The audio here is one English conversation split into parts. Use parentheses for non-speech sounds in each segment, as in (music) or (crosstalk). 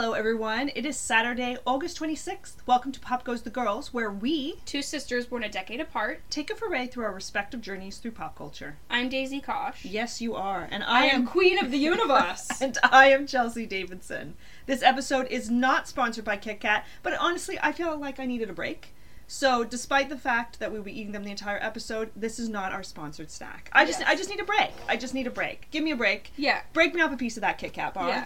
Hello, everyone. It is Saturday, August 26th. Welcome to Pop Goes the Girls, where we Two sisters born a decade apart. take a foray through our respective journeys through pop culture. I'm Daisy Kosh. Yes, you are. And I I, am queen of the (laughs) universe. and I am Chelsea Davidson. This episode is not sponsored by Kit Kat, but honestly, I feel like I needed a break. So, despite the fact that we'll be eating them the entire episode, this is not our sponsored snack. I just, Yes. I just need a break. I just need a break. Give me a break. yeah, Break me off a piece of that Kit Kat bar. yeah.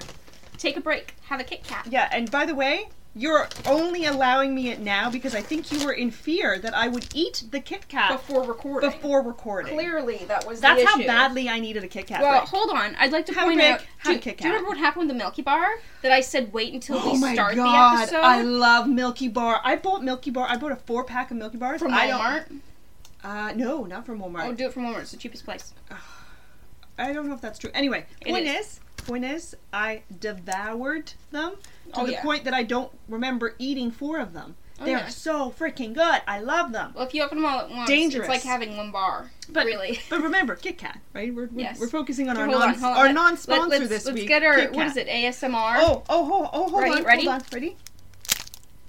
Take a break. Have a Kit Kat. Yeah, and by the way, you're only allowing me it now because I think you were in fear that I would eat the Kit Kat Before recording. before recording. Clearly, that was That's the how issue. badly I needed a Kit Kat. Well, break. hold on. I'd like to Have a point break, out. have do, a Kit do you Kat. remember what happened with the Milky Bar? That I said wait until Oh we start god, the episode I love Milky Bar. I bought Milky Bar. I bought a four pack of Milky Bars. from I don't- Walmart. Uh, no, not from Walmart. Oh, do it from Walmart. It's the cheapest place. (sighs) I don't know if that's true. Anyway, It point is. is. Point is, I devoured them to Oh, the yeah. point that I don't remember eating four of them. Oh, They're yeah. so freaking good. I love them. Well, if you open them all at once, Dangerous. it's like having one bar. But really. (laughs) But remember, Kit Kat, right? We're, we're, Yes. we're focusing on our hold non on, on. our Let- non-sponsor Let, this let's week. get our Kit what Kat. is it? ASMR. Oh, oh, oh, oh, hold Ready, on, ready? hold on, ready.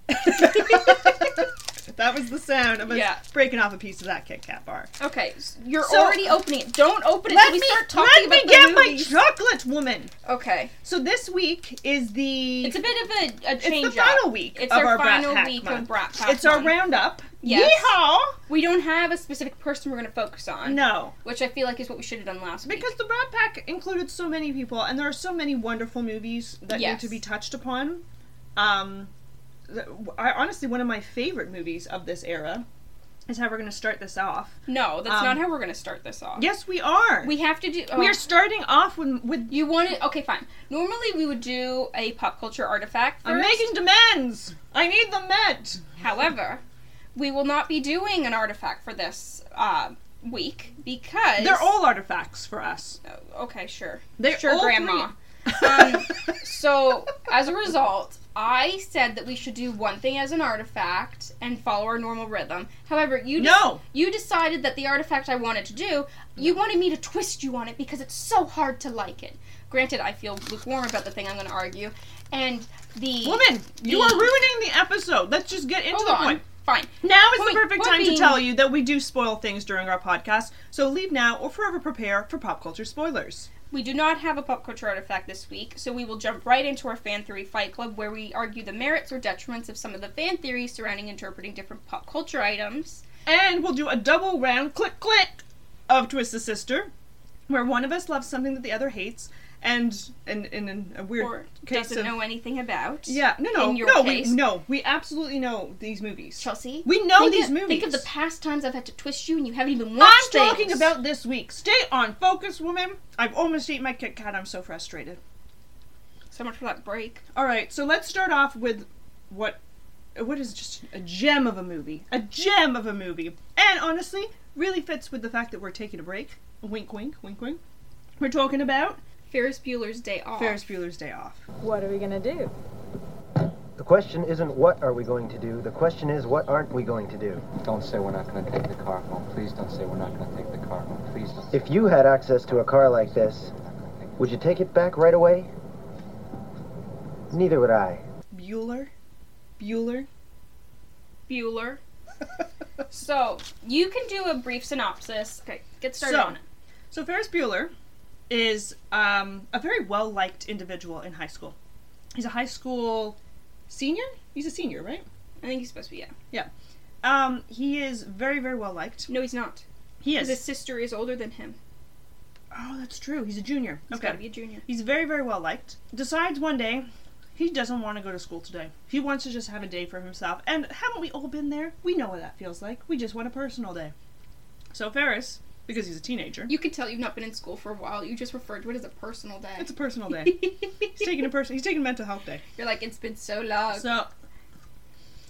(laughs) (laughs) that was the sound of us Yeah. breaking off a piece of that Kit Kat bar. Okay, s- you're So- already opening it. Don't open it Let until we me start talking about let about me the get my chocolate, woman. okay, So this week is the it's a bit of a, a it's change. the up. final week It's of our, our final Pack week month. of Brat Pack. It's our roundup. Yes. Yeehaw! We don't have a specific person we're going to focus on. No, Which I feel like is what we should have done last week. because the Brat Pack included so many people, and there are so many wonderful movies that need to be touched upon. Um, th- I honestly one of my favorite movies of this era is how we're going to start this off. no, that's Um, not how we're going to start this off. Yes, we are. We have to do. Oh, we are starting off with with. You wanted. Okay, fine. Normally we would do a pop culture artifact. I'm making demands. I need them met. However, we will not be doing an artifact for this uh, week because They're all artifacts for us. Oh, okay. Sure. They're sure, Grandma. three. Um, (laughs) So as a result, I said that we should do one thing as an artifact and follow our normal rhythm. However, you dec- No. you decided that the artifact I wanted to do, you wanted me to twist you on it because it's so hard to like it. Granted, I feel lukewarm about the thing I'm going to argue, and the Woman, you are ruining the episode. Let's just get into the on. point. Fine. Now is Point- the perfect time to tell you that we do spoil things during our podcast, so leave now or forever prepare for pop culture spoilers. We do not have a pop culture artifact this week, so we will jump right into our fan theory fight club where we argue the merits or detriments of some of the fan theories surrounding interpreting different pop culture items. And we'll do a double round click click of Twist the Sister, where one of us loves something that the other hates, and and in, in a weird or case doesn't of know anything about. yeah no no in your no case. we no we absolutely know these movies. Chelsea, We know these of, movies. Think of the past times I've had to twist you and you haven't even watched. I'm watched talking about this week. Stay on focus, woman. I've almost eaten my Kit Kat. I'm so frustrated. so much for that break. All right, so let's start off with what what is just a gem of a movie, a gem of a movie, and honestly, really fits with the fact that we're taking a break. Wink, wink, wink, wink. We're talking about Ferris Bueller's Day Off. Ferris Bueller's Day Off. What are we gonna do? The question isn't what are we going to do, the question is what aren't we going to do. Don't say we're not going to take the car home. Please don't say we're not going to take the car home. Please don't. If you had access to a car like this, would you take it back right away? Neither would I. Bueller, Bueller. Bueller. So you can do a brief synopsis. Okay, get started So- on it. So Ferris Bueller is um, a very well liked individual in high school. He's a high school senior. He's a senior, right? I think he's supposed to be yeah. Um, he is very, very well liked. No, he's not. He is. his sister is older than him. Oh, that's true. He's a junior. He's okay. got to be a junior. He's very, very well liked. Decides one day he doesn't want to go to school today. He wants to just have a day for himself. And haven't we all been there? We know what that feels like. We just want a personal day. So Ferris, because he's a teenager, You can tell you've not been in school for a while. You just referred to it as a personal day. it's a personal day. (laughs) he's taking a person. He's taking mental health day. You're like, it's been so long. So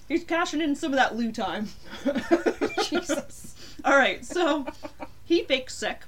he's cashing in some of that loo time. (laughs) (laughs) Jesus. All right, so he fakes sick.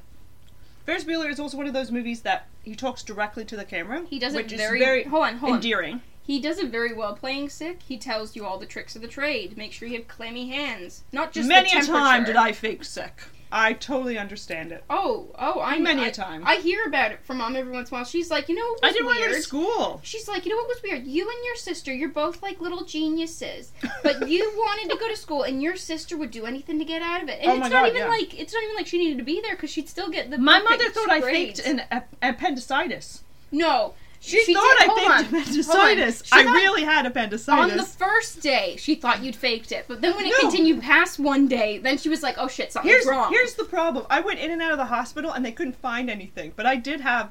Ferris Bueller is also one of those movies that he talks directly to the camera. He does it very, very Hold on, hold on. endearing. He does it very well playing sick. He tells you all the tricks of the trade. Make sure you have clammy hands. Not just Many a time did I fake sick. I totally understand it. Oh, oh, I Many a time. I hear about it from mom every once in a while. She's like, you know, what was I didn't want to weird? go to school. She's like, you know what was weird? You and your sister, you're both like little geniuses, but you (laughs) wanted to go to school, and your sister would do anything to get out of it. And Oh it's not God, even yeah. like it's not even like she needed to be there because she'd still get the. My mother thought I faked an ap- appendicitis. No, She, She thought did- I faked on, appendicitis. I really had appendicitis. on the first day she thought you'd faked it, but then when it No. continued past one day, then she was like, oh shit, something's here's wrong. here's the problem. I went in and out of the hospital and they couldn't find anything, but I did have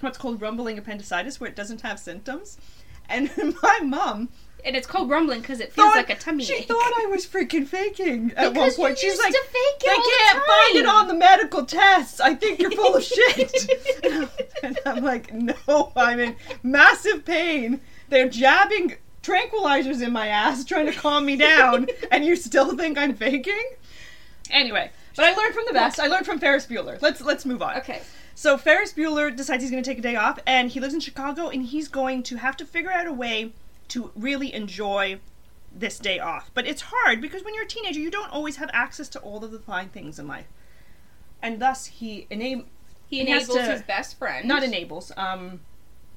what's called rumbling appendicitis, where it doesn't have symptoms. And (laughs) my mom and it's called rumbling because it feels thought like a tummy she ache. thought I was freaking faking at because one point. She's like, they can't the find it on the medical tests. I think you're full of shit. (laughs) and I'm like, no, I'm in massive pain. They're jabbing tranquilizers in my ass, trying to calm me down, and you still think I'm faking? Anyway, but I learned from the best. I learned from Ferris Bueller. Let's let's move on. Okay. So Ferris Bueller decides he's going to take a day off, and he lives in Chicago, and he's going to have to figure out a way to really enjoy this day off. But it's hard because when you're a teenager, you don't always have access to all of the fine things in life, and thus he enable He He enables to- his best friend. not enables um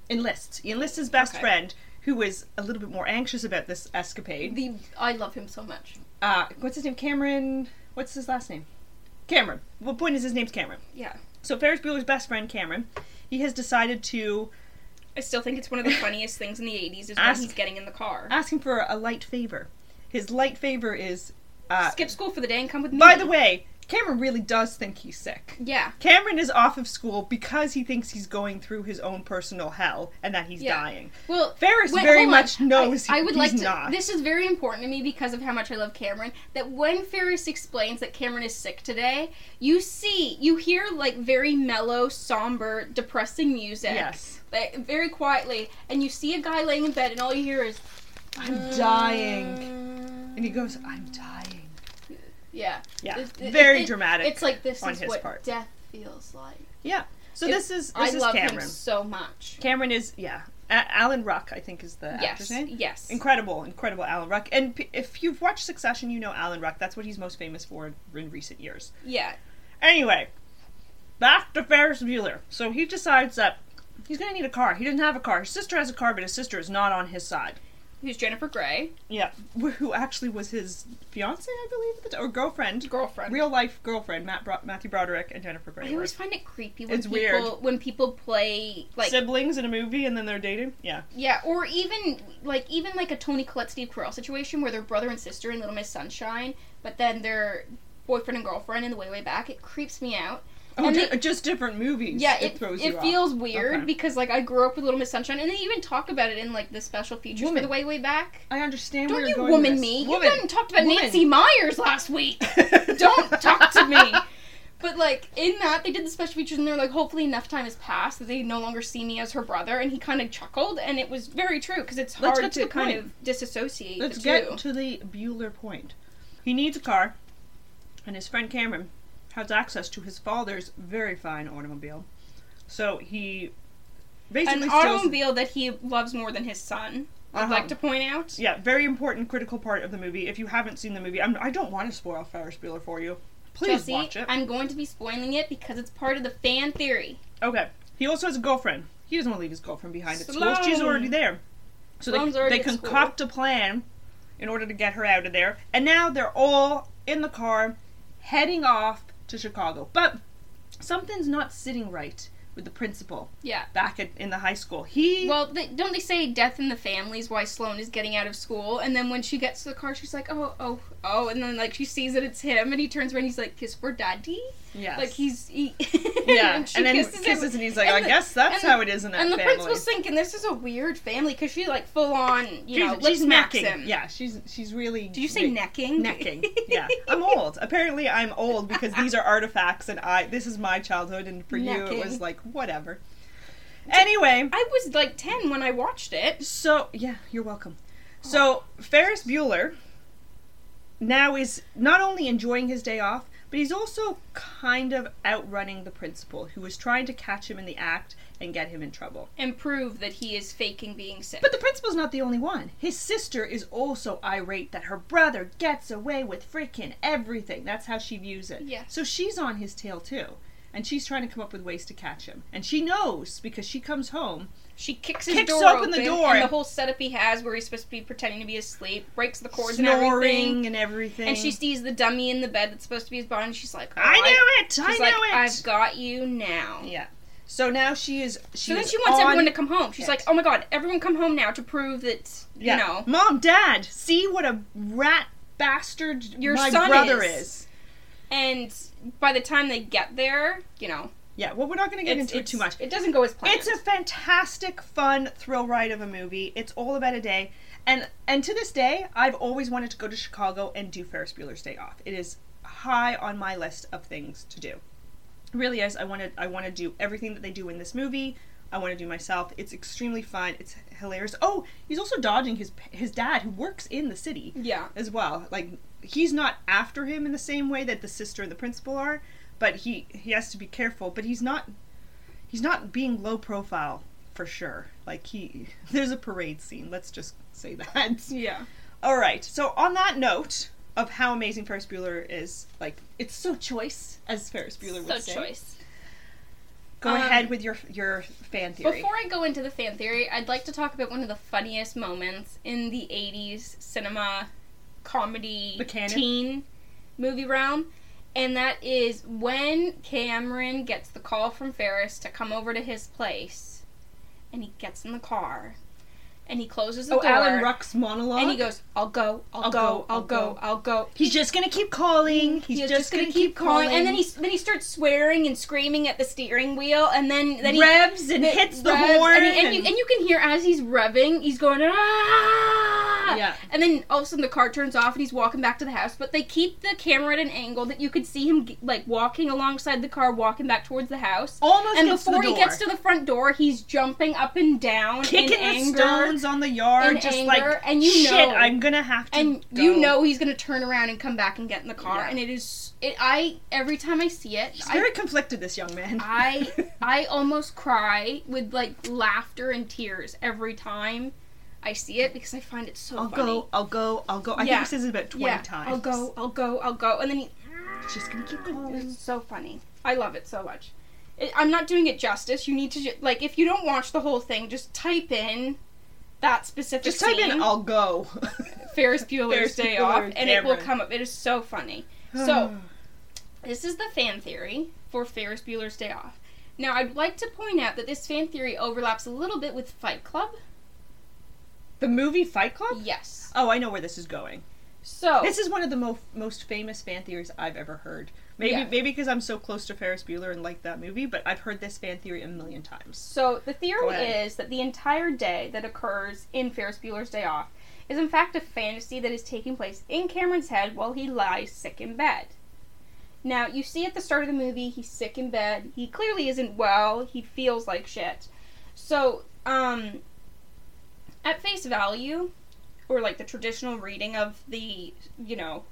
enlists. He enlists his best Okay. friend, who is a little bit more anxious about this escapade. The I love him so much. Uh, what's his name? Cameron. What's his last name? Cameron. Well, point is his name's Cameron. Yeah. So Ferris Bueller's best friend Cameron, he has decided to I still think it's one of the funniest things in the 80s is Ask- when he's getting in the car. Asking for a light favor. His light favor is, uh, Skip school for the day and come with me. by the way, Cameron really does think he's sick. Yeah. Cameron is off of school because he thinks he's going through his own personal hell and that he's Yeah. dying. Well, Ferris very on. much knows I, I would he's like to. not. This is very important to me because of how much I love Cameron. That when Ferris explains that Cameron is sick today, you see, you hear like very mellow, somber, depressing music. Yes. Like, very quietly, and you see a guy laying in bed, and all you hear is. I'm dying. And he goes, I'm dying. Yeah. Yeah. It- it- very it- dramatic. It's like this on is his what part. death feels like. yeah. So this is this I is love Cameron. him so much. Cameron is yeah. A- Alan Ruck, I think, is the actor's Yes. name. Yes. Incredible, incredible Alan Ruck. And p- if you've watched Succession, you know Alan Ruck. That's what he's most famous for in recent years. Yeah. Anyway, back to Ferris Bueller. So he decides that he's going to need a car. He doesn't have a car. His sister has a car, but his sister is not on his side. Who's Jennifer Grey? Yeah, who actually was his fiance, I believe, at the t- or girlfriend, Girlfriend. real life girlfriend, Matt Bro- Matthew Broderick and Jennifer Grey. I were always find it creepy when It's people weird. when people play like siblings in a movie and then they're dating. Yeah, yeah, or even like even like a Toni Collette Steve Carell situation where they're brother and sister in Little Miss Sunshine, but then they're boyfriend and girlfriend in the way way back. It creeps me out. Oh, And they- uh, just different movies. Yeah, it, throws it feels off. weird Okay. because like I grew up with Little Miss Sunshine, and they even talk about it in like the special features Woman. for the way way back. I understand. Don't where you woman me? Woman. You went and talked about Woman. Nancy Meyers last week. (laughs) Don't talk to me. But like in that, they did the special features, and they're like, hopefully enough time has passed that they no longer see me as her brother. And he kind of chuckled, and it was very true because it's hard to to, kind point. of disassociate Let's get two. to the Bueller point. He needs a car, and his friend Cameron has access to his father's very fine automobile. So he basically An steals. automobile that he loves more than his son. I'd Uh-huh. like to point out. Yeah, very important, critical part of the movie. If you haven't seen the movie, I'm, I don't want to spoil Ferris Bueller for you. Please Jesse, watch it. I'm going to be spoiling it because it's part of the fan theory. Okay. He also has a girlfriend. He doesn't want to leave his girlfriend behind at school. She's Sloane. already there. So they, already they at school. concoct a plan in order to get her out of there. And now they're all in the car heading off to Chicago. But something's not sitting right with the principal Yeah. back at, in the high school. He Well, they, don't they say death in the family is why Sloane is getting out of school? And then when she gets to the car, she's like, oh, oh, oh. And then, like, she sees that it's him, and he turns around and he's like, kiss for daddy? Yeah. Like, he's. He, (laughs) yeah, she and then kisses kisses, him. and he's like, And "I the- guess that's how it is in that And the family." principal's thinking, this is a weird family, because she, like, full on, you know, she's, lip she's necking. him. Yeah, she's she's really. Did you say big- necking? necking. (laughs) Yeah, I'm old. Apparently, I'm old because these are artifacts, and I this is my childhood, and for you, it was like whatever. Anyway, I was, like, 10 when I watched it. so yeah, you're welcome. So Ferris Bueller now is not only enjoying his day off, but he's also kind of outrunning the principal, who is trying to catch him in the act and get him in trouble. And prove that he is faking being sick. But the principal's not the only one. His sister is also irate that her brother gets away with freaking everything. That's how she views it. Yeah. So she's on his tail too. And she's trying to come up with ways to catch him. And she knows because she comes home. She kicks his kicks door open the door. and the whole setup he has where he's supposed to be pretending to be asleep, breaks the cords and everything. and everything. And she sees the dummy in the bed that's supposed to be his body, and she's like, oh, I knew it! I like, knew it! I've got you now. Yeah. So now she is. She So then she wants everyone to come home. She's it. like, oh my god, everyone come home now to prove that, you Yeah. know, Mom, Dad, see what a rat bastard Your my son brother is. is. and by the time they get there, you know, Yeah, well, we're not going to get it's, into it too much. It doesn't go as planned. It's a fantastic, fun thrill ride of a movie. It's all about a day, and and to this day, I've always wanted to go to Chicago and do Ferris Bueller's Day Off. It is high on my list of things to do. It really is. I want to. I want to do everything that they do in this movie. I want to do myself. It's extremely fun. It's hilarious. Oh, he's also dodging his his dad, who works in the city yeah. as well. Like he's not after him in the same way that the sister and the principal are, but he he has to be careful. But he's not he's not being low profile for sure. Like he (laughs) there's a parade scene. Let's just say (laughs) that. Yeah. All right. So on that note of how amazing Ferris Bueller is, like it's so choice as Ferris Bueller would So say. choice. Go Um, ahead with your your fan theory. Before I go into the fan theory, I'd like to talk about one of the funniest moments in the 80s cinema comedy teen movie realm. And that is when Cameron gets the call from Ferris to come over to his place. And he gets in the car. And he closes the oh, door. Alan Ruck's monologue. and he goes, I'll go, I'll, I'll go, go, I'll go, go." I'll go. He's just gonna keep calling. He's, He's just, gonna, keep calling. and then he then he starts swearing and screaming at the steering wheel, and then then he revs and hits the revs, horn. and, he- and you, and you can hear as he's revving, he's going ah, Yeah. and then all of a sudden the car turns off and he's walking back to the house. But they keep the camera at an angle that you could see him like walking alongside the car, walking back towards the house. almost And before he gets to the front door, he's jumping up and down, kicking in anger, stones on the yard, just anger, like and you shit. know- I'm gonna have to. and go." you know he's gonna turn around and come back and get in the car. Yeah. And it is it. I every time I see it, he's I very conflicted. This young man. I (laughs) I almost cry with like laughter and tears every time I see it because I find it so I'll funny. go. I'll go. I'll go. I Yeah. think he says it about twenty yeah, times. I'll go, I'll go, I'll go, and then he. He's just gonna keep going. It's so funny. I love it so much. I'm not doing it justice. You need to like if you don't watch the whole thing, just type in that specific. Just type in "I'll go." Ferris Bueller's Ferris Day Bueller Off, and and it will come up. It is so funny. So, (sighs) this is the fan theory for Ferris Bueller's Day Off. Now, I'd like to point out that this fan theory overlaps a little bit with Fight Club. the movie Fight Club. Yes. Oh, I know where this is going. So, This is one of the mo- most famous fan theories I've ever heard. Maybe Yeah. maybe because I'm so close to Ferris Bueller and like that movie, but I've heard this fan theory a million times. so the theory is that the entire day that occurs in Ferris Bueller's Day Off is in fact a fantasy that is taking place in Cameron's head while he lies sick in bed. Now, you see at the start of the movie, he's sick in bed. He clearly isn't well. He feels like shit. So, um, at face value, or like the traditional reading of the, you know,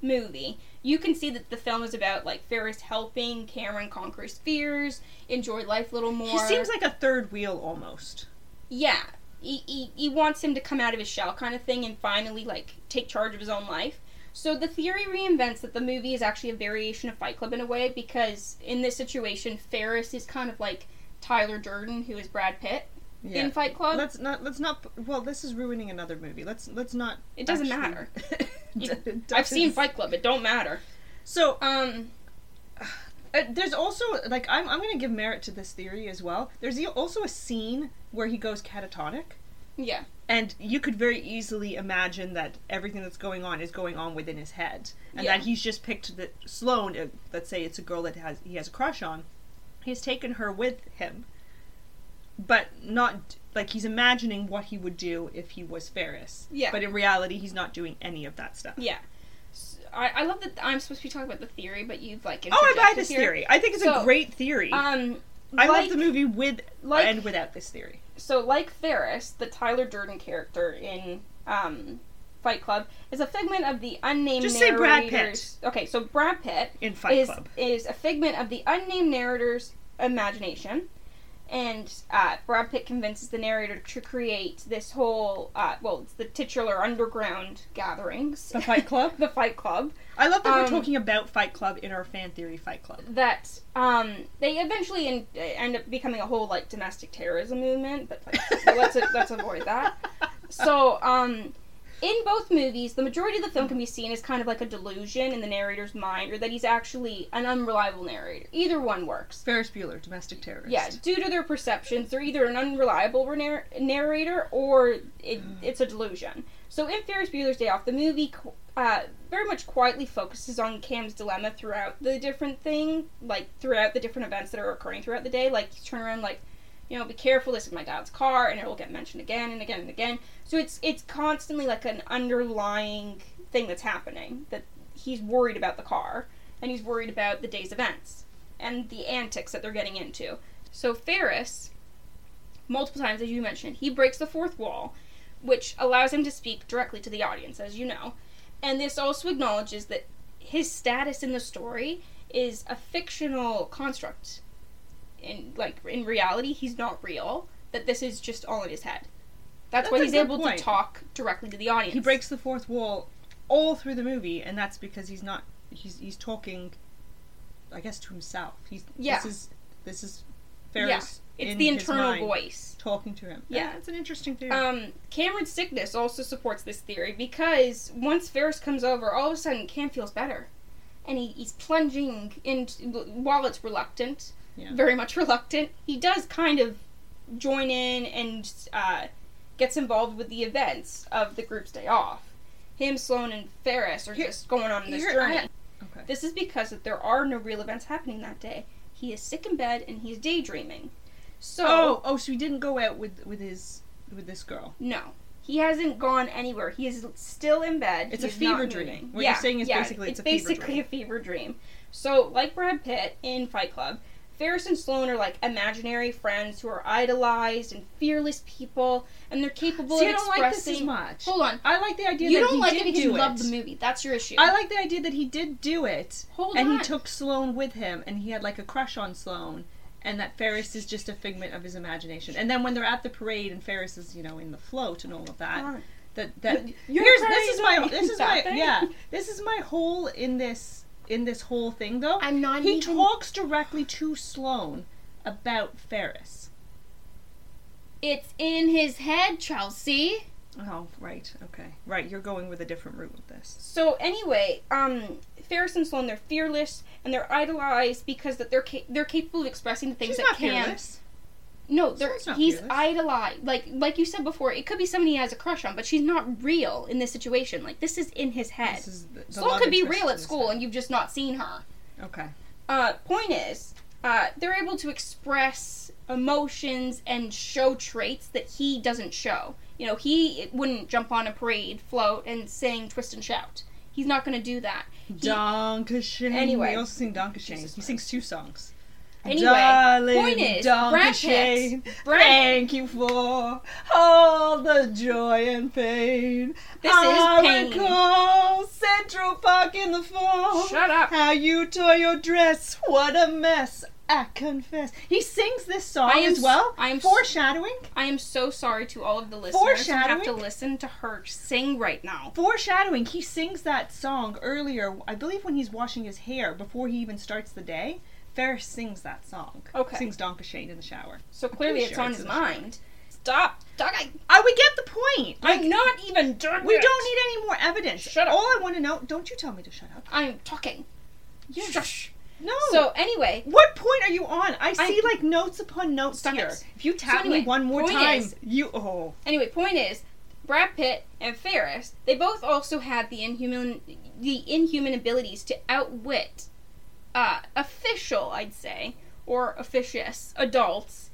movie, you can see that the film is about like Ferris helping Cameron conquer his fears, enjoy life a little more. He seems like a third wheel almost. yeah, he, he he wants him to come out of his shell kind of thing and finally like take charge of his own life. So the theory reinvents that the movie is actually a variation of Fight Club in a way because in this situation Ferris is kind of like Tyler Durden, who is Brad Pitt Yeah. in Fight Club. Let's not. Let's not. Well, this is ruining another movie. Let's. Let's not. It doesn't actually- matter. (laughs) It It- I've seen. Fight Club. It don't matter. So Um, uh, there's also like I'm. I'm going to give merit to this theory as well. There's also a scene where he goes catatonic. yeah, And you could very easily imagine that everything that's going on is going on within his head, and Yeah. that he's just picked the Sloane. Uh, let's say it's a girl that has he has a crush on. He's taken her with him, but not like he's imagining what he would do if he was Ferris. Yeah. But in reality, he's not doing any of that stuff. yeah. I I love that I'm supposed to be talking about the theory, but you've like Oh, I buy this here. theory. I think it's So, a great theory. Um, I like, love the movie with like- and without this theory. so like Ferris, the Tyler Durden character in um, Fight Club is a figment of the unnamed Just say Brad Pitt. Okay, so Brad Pitt In Fight is Club. is a figment of the unnamed narrator's imagination, and uh, Brad Pitt convinces the narrator to create this whole uh, well, it's the titular underground gatherings, The Fight Club? (laughs) the Fight Club. I love that we're Um, talking about Fight Club in our fan theory Fight Club. That um, they eventually in, end up becoming a whole like domestic terrorism movement, but like, let's let's avoid that. (laughs) So, um, in both movies, the majority of the film can be seen as kind of like a delusion in the narrator's mind, or that he's actually an unreliable narrator. Either one works. Ferris Bueller, domestic terrorist. Yeah, due to their perceptions, they're either an unreliable narr- narrator or it, it's a delusion. So in Ferris Bueller's Day Off, the movie uh, very much quietly focuses on Cam's dilemma throughout the different thing, like throughout the different events that are occurring throughout the day. Like he's turning around, like you know, be careful. This is my dad's car, and it will get mentioned again and again and again. So it's it's constantly like an underlying thing that's happening that he's worried about the car and he's worried about the day's events and the antics that they're getting into. So Ferris, multiple times as you mentioned, he breaks the fourth wall, which allows him to speak directly to the audience, as you know. And this also acknowledges that his status in the story is a fictional construct. In like in reality, he's not real. That this is just all in his head. That's, That's why he's able point. to talk directly to the audience. He breaks the fourth wall all through the movie, and that's because he's not. He's he's talking, I guess, to himself. He's Yeah. This is this is Ferris. It's in the internal voice. talking to him. Yeah. it's an interesting theory. Um, Cameron's sickness also supports this theory because once Ferris comes over, all of a sudden Cam feels better, and he, he's plunging into while it's reluctant, Yeah. very much reluctant. He does kind of join in and uh, gets involved with the events of the group's day off. Him, Sloane, and Ferris are Here- just going on this here, journey. I- okay. This is because that there are no real events happening that day. He is sick in bed and he's daydreaming. So oh, oh, so he didn't go out with with his with this girl. No. He hasn't gone anywhere. He is still in bed. It's He a fever dream. moving. What yeah, you're saying is yeah, basically it's it's a fever basically dream. a fever dream. So, like Brad Pitt in Fight Club, Ferris and Sloane are like imaginary friends who are idolized and fearless people, and they're capable See, of I don't like this expressing. as much. Hold on. I like the idea You that don't he like did it because do you it. love the movie. That's your issue. I like the idea that he did do it, Hold and on. he took Sloane with him, and he had like a crush on Sloane, and that Ferris is just a figment of his imagination. And then when they're at the parade, and Ferris is you know in the float and all of that, Fine. that that You're here's this is my this is my yeah this is my whole in this in this whole thing though. I'm not he even- talks directly to Sloane about Ferris. It's in his head, Chelsea. Oh right, okay, right. You're going with a different route with this. So anyway, um, Ferris and Sloane, they're fearless and they're idolized because that they're ca- they're capable of expressing the things She's that not Cam. fearless. No, not he's fearless. idolized. Like like you said before, it could be somebody he has a crush on, but she's not real in this situation. Like this is in his head. The, the Sloane could be real at school and you've just not seen her. Okay. Uh, point is, uh, they're able to express emotions and show traits that he doesn't show. You know, he wouldn't jump on a parade, float, and sing "Twist and Shout." He's not going to do that. Danke Schoen. Anyway. He also sings Danke Schoen. Jesus He sings two songs. Anyway, Darling point is, Brad Pitt- Brad- thank you for all the joy and pain. This is pain. recall Central Park in the fall. Shut up. How you tore your dress. What a mess. I confess. He sings this song I am as well. I am foreshadowing. I am so sorry to all of the listeners who have to listen to her sing right now. foreshadowing he sings that song earlier i believe when he's washing his hair before he even starts the day ferris sings that song Okay. sings Danke Schoen in the shower So clearly it's sure on it's his in the shower. mind. Stop. Stop. I, i we get the point like I'm not even done we yet. don't need any more evidence Shut up. all i want to know don't you tell me to shut up I'm talking. Yes. Shush. no So anyway, what point are you on i see I- like notes upon notes Stop here it. if you tap anyway, me one more time is- you oh Anyway, point is, Brad Pitt and Ferris, they both also had the inhuman, the inhuman abilities to outwit uh, official, I'd say, or officious adults,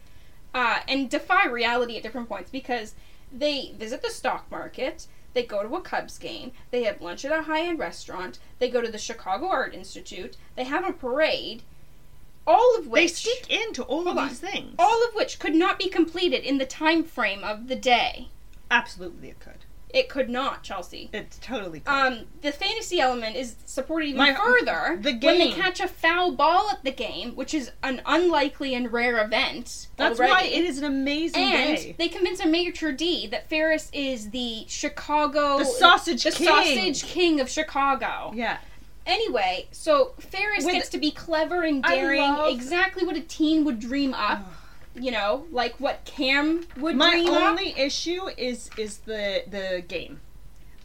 uh, and defy reality at different points because they visit the stock market. They go to a Cubs game. They have lunch at a high-end restaurant. They go to the Chicago Art Institute. They have a parade. All of which they sneak into all of on. these things all of which could not be completed in the time frame of the day. absolutely it could It could not, Chelsea. It's totally could. Um, the fantasy element is supported even My- further the game. when they catch a foul ball at the game, which is an unlikely and rare event. That's already. why it is an amazing And day. they convince a maître d' that Ferris is the Chicago The sausage the king. sausage king of Chicago. Yeah. Anyway, so Ferris With- gets to be clever and daring, love- exactly what a teen would dream up. You know, like what Cam would My up. only issue is is the the game.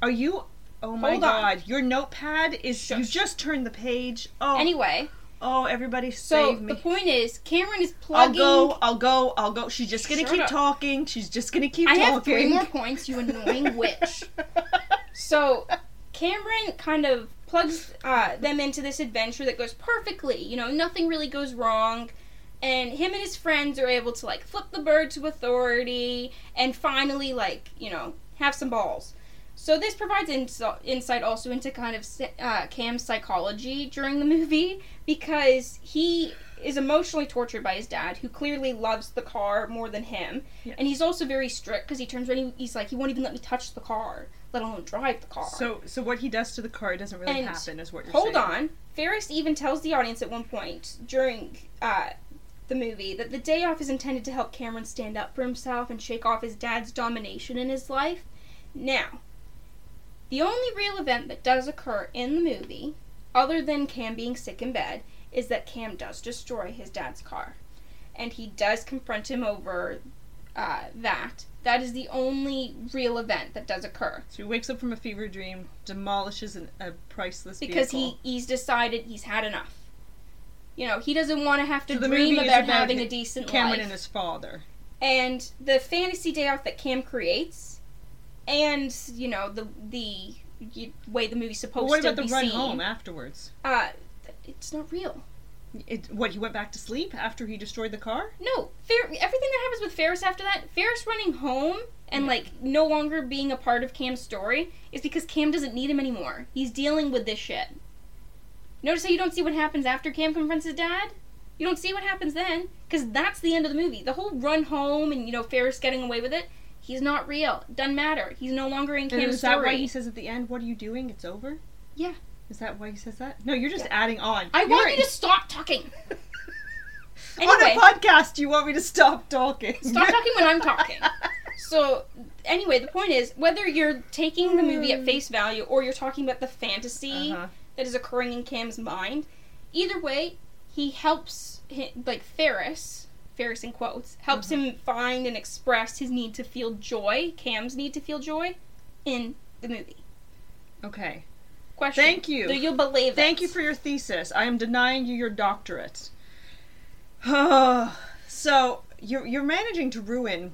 Are you? Oh my Hold on. god! Your notepad is. You just turned the page. Oh. Anyway, Oh, everybody so save me. the point is, Cameron is plugging. I'll go. I'll go. I'll go. She's just gonna Shut keep up. talking. She's just gonna keep I talking. have three more points, you annoying (laughs) witch. So Cameron kind of plugs uh, them into this adventure that goes perfectly. You know, nothing really goes wrong. And him and his friends are able to like flip the bird to authority and finally like you know have some balls. So this provides ins- insight also into kind of uh, Cam's psychology during the movie because he is emotionally tortured by his dad, who clearly loves the car more than him, Yeah. and he's also very strict because he turns around and he's like, he won't even let me touch the car, let alone drive the car. So, so what he does to the car doesn't really And happen, is what you're Hold saying. Hold on. Ferris even tells the audience at one point during uh, the movie that the day off is intended to help Cameron stand up for himself and shake off his dad's domination in his life. Now, the only real event that does occur in the movie, other than Cam being sick in bed, is that Cam does destroy his dad's car. And he does confront him over uh, that. That is the only real event that does occur. So he wakes up from a fever dream, demolishes an, a priceless because vehicle. he he's decided he's had enough. You know, he doesn't want to have to So dream about, about having a decent Cameron life. Cameron and his father. and the fantasy day off that Cam creates, and you know the the way the movie's supposed what to about the be run seen. home afterwards? Uh, it's not real. It, what he went back to sleep after he destroyed the car? No, Fer- everything that happens with Ferris after that, Ferris running home and Yeah. like no longer being a part of Cam's story is because Cam doesn't need him anymore. He's dealing with this shit. Notice how you don't see what happens after Cam confronts his dad? You don't see what happens then because that's the end of the movie. The whole run home and you know Ferris getting away with it. He's not real. Doesn't matter. He's no longer in Cam's is that story. why he says at the end, "What are you doing? It's over"? Yeah. Is that why he says that? No, you're just Yeah. adding on. I You're want right. you to stop talking. (laughs) On Anyway. a podcast, you want me to stop talking? Stop talking when I'm talking. (laughs) So, anyway, the point is whether you're taking the movie at face value or you're talking about the fantasy Uh-huh. That is occurring in Cam's mind, either way, he helps, hi like Ferris, Ferris in quotes, helps Uh-huh. him find and express his need to feel joy, Cam's need to feel joy, in the movie. Okay. Question. Thank you. Do you believe Thank it? you for your thesis. I am denying you your doctorate. (sighs) so you're you're managing to ruin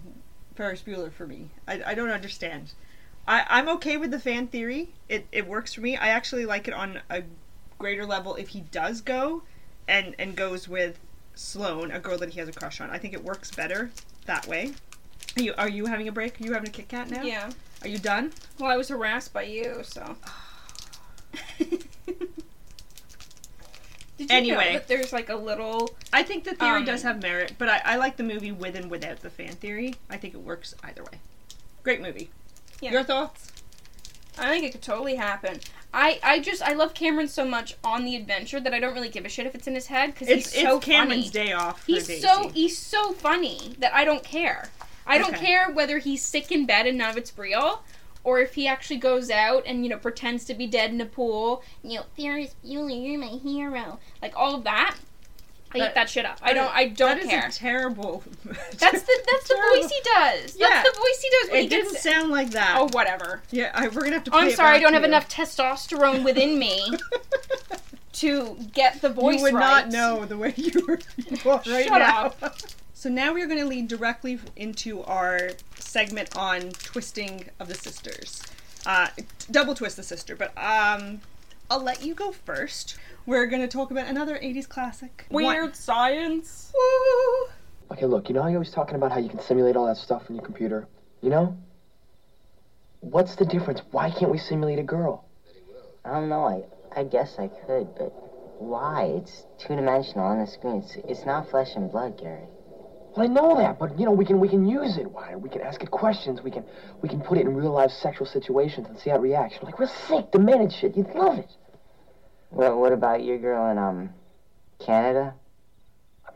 Ferris Bueller for me. I, I don't understand. I, I'm okay with the fan theory. It it works for me. I actually like it on a greater level if he does go and and goes with Sloane, a girl that he has a crush on. I think it works better that way. Are you are you having a break? Are you having a Kit Kat now? Yeah. Are you done? Well, I was harassed by you, so. (sighs) Did you Anyway. know that there's like a little I think the theory Um, does have merit, but I, I like the movie with and without the fan theory. I think it works either way. Great movie. Yeah. Your thoughts? I think it could totally happen. I, I just I love Cameron so much on the adventure that I don't really give a shit if it's in his head because It's he's so it's Cameron's funny. day off. For He's Daisy. so he's so funny that I don't care. I don't care whether he's sick in bed and none of it's real, or if he actually goes out and you know pretends to be dead in a pool. You know, Ferris Bueller, you're my hero. Like all of that. I eat That- that shit up. I don't. I don't that is care. a terrible. (laughs) That's the that's the voice he does. Yeah. That's the voice he does when It he didn't gets. sound like that. Oh whatever. yeah, I, we're gonna have to. Play I'm sorry, I don't have you. enough testosterone within me (laughs) to get the voice you would right. not know the way you were right Shut now. up. So now we're going to lead directly into our segment on twisting of the sisters. Uh, double twist the sister, but um, I'll let you go first. We're going to talk about another 80s classic. One- science. Woo! Okay, look, you know how you're always talking about how you can simulate all that stuff on your computer? You know? What's the difference? Why can't we simulate a girl? I don't know. I I guess I could, but why? It's two dimensional on the screen. It's, it's not flesh and blood, Gary. Well, I know that, but you know, we can we can use it. Why? We can ask it questions. We can we can put it in real life sexual situations and see how it reacts. You're like real sick, demented shit. You'd love it. Well, what about your girl in um Canada?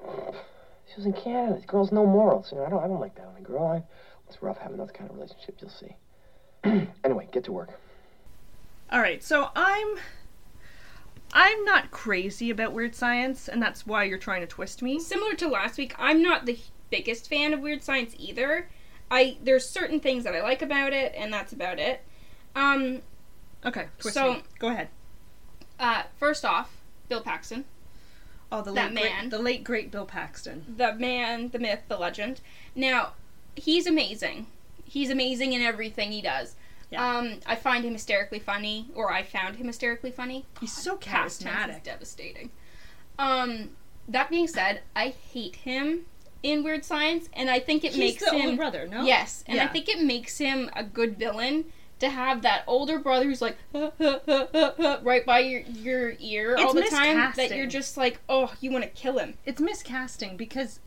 She was in Canada. This girl's no morals. You know, I don't I don't like that on a girl. I, it's rough having those kind of relationships. You'll see. (clears throat) anyway, get to work. All right, so I'm I'm not crazy about weird science, and that's why you're trying to twist me. Similar to last week, I'm not the biggest fan of weird science either. I there's certain things that I like about it, and that's about it. Um, Okay, twist So- me. Go ahead. uh, first off, Bill Paxton, Oh, the that late man. great, the late great Bill Paxton. the man, the myth, the legend. Now, he's amazing. He's amazing in everything he does. Yeah. Um, I find him hysterically funny, or I found him hysterically funny. He's so charismatic. devastating. Um, that being said, I hate him in Weird Science, and I think it He's makes the him older brother, no? Yes, and I think it makes him a good villain to have that older brother who's like right by your your ear all the It's time that you're just like, oh, you want to kill him. It's miscasting because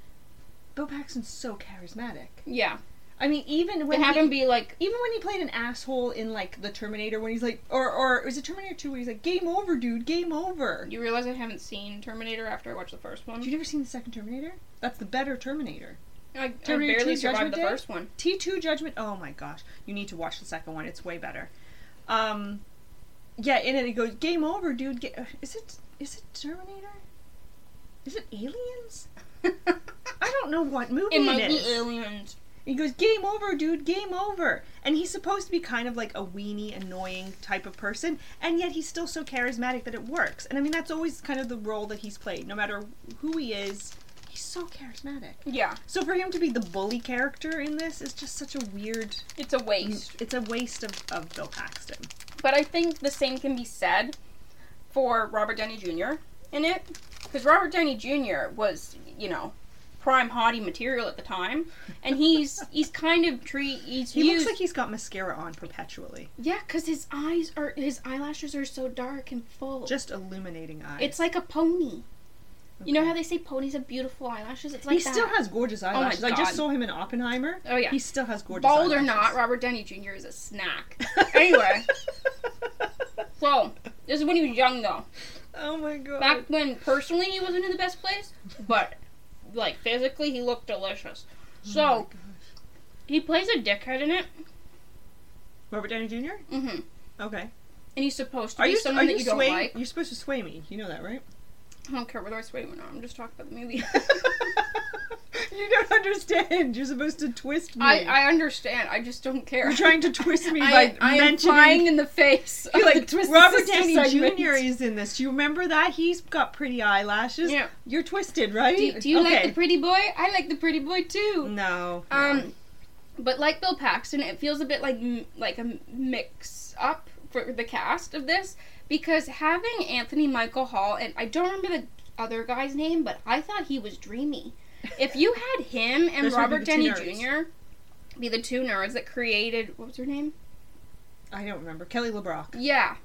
Bill Paxton's so charismatic. Yeah, I mean, even to when have he, him be like, even when he played an asshole in like the Terminator, when he's like, or or was it Terminator Two, where he's like, "Game over, dude, game over." you realize I haven't seen Terminator after I watched the first one. Have you never seen the second Terminator? That's the better Terminator. I, I barely 2 survived Judgment the Day? first one. T two Judgment. Oh my gosh, you need to watch the second one. It's way better. Um, yeah, in it he goes, "Game over, dude." Ga- is it is it Terminator? Is it Aliens? (laughs) I don't know what movie It it might be aliens. He goes, "Game over, dude. Game over." And he's supposed to be kind of like a weenie, annoying type of person, and yet he's still so charismatic that it works. And I mean, that's always kind of the role that he's played. No matter who he is, he's so charismatic. Yeah, So for him to be the bully character in this is just such a weird. it's a waste. It's a waste of, of Bill Paxton. But I think the same can be said for Robert Downey Jr. in it. Because Robert Downey Jr. was, you know, prime hottie material at the time. And he's he's kind of treat he's He used looks like he's got mascara on perpetually, Yeah, because his eyes are his eyelashes are so dark and full. just illuminating eyes. it's like a pony. You know how they say ponies have beautiful eyelashes? It's like he that. still has gorgeous oh my eyelashes. I just saw him in Oppenheimer. Oh yeah. He still has gorgeous Bald or not, Robert Downey Jr. is a snack. (laughs) Anyway. So, this is when he was young though. oh my god. Back when personally he wasn't in the best place, but like physically he looked delicious. Oh So he plays a dickhead in it. Robert Downey Jr. Mm-hmm. Okay. And he's supposed to Are be you someone are that you you don't like. You're supposed to sway me. You know that, right? I don't care whether I sway him or not. I'm just talking about the movie. (laughs) (laughs) (laughs) you don't understand. You're supposed to twist me. I, I understand. I just don't care. You're trying to twist me (laughs) I, by I am mentioning. flying in the face. (laughs) You're like Twisted Robert Downey segment. Jr. is in this. Do you remember that? He's got pretty eyelashes. Yeah. You're twisted, right? Do, do you okay. like the pretty boy? I like the pretty boy too. No. Um, but like Bill Paxton, it feels a bit like like a mix up for the cast of this because having Anthony Michael Hall and I don't remember the other guy's name, but I thought he was dreamy. If you had him and Those would be Robert Downey. Jr. be the two nerds that created what was her name? I don't remember. Kelly LeBrock. Yeah,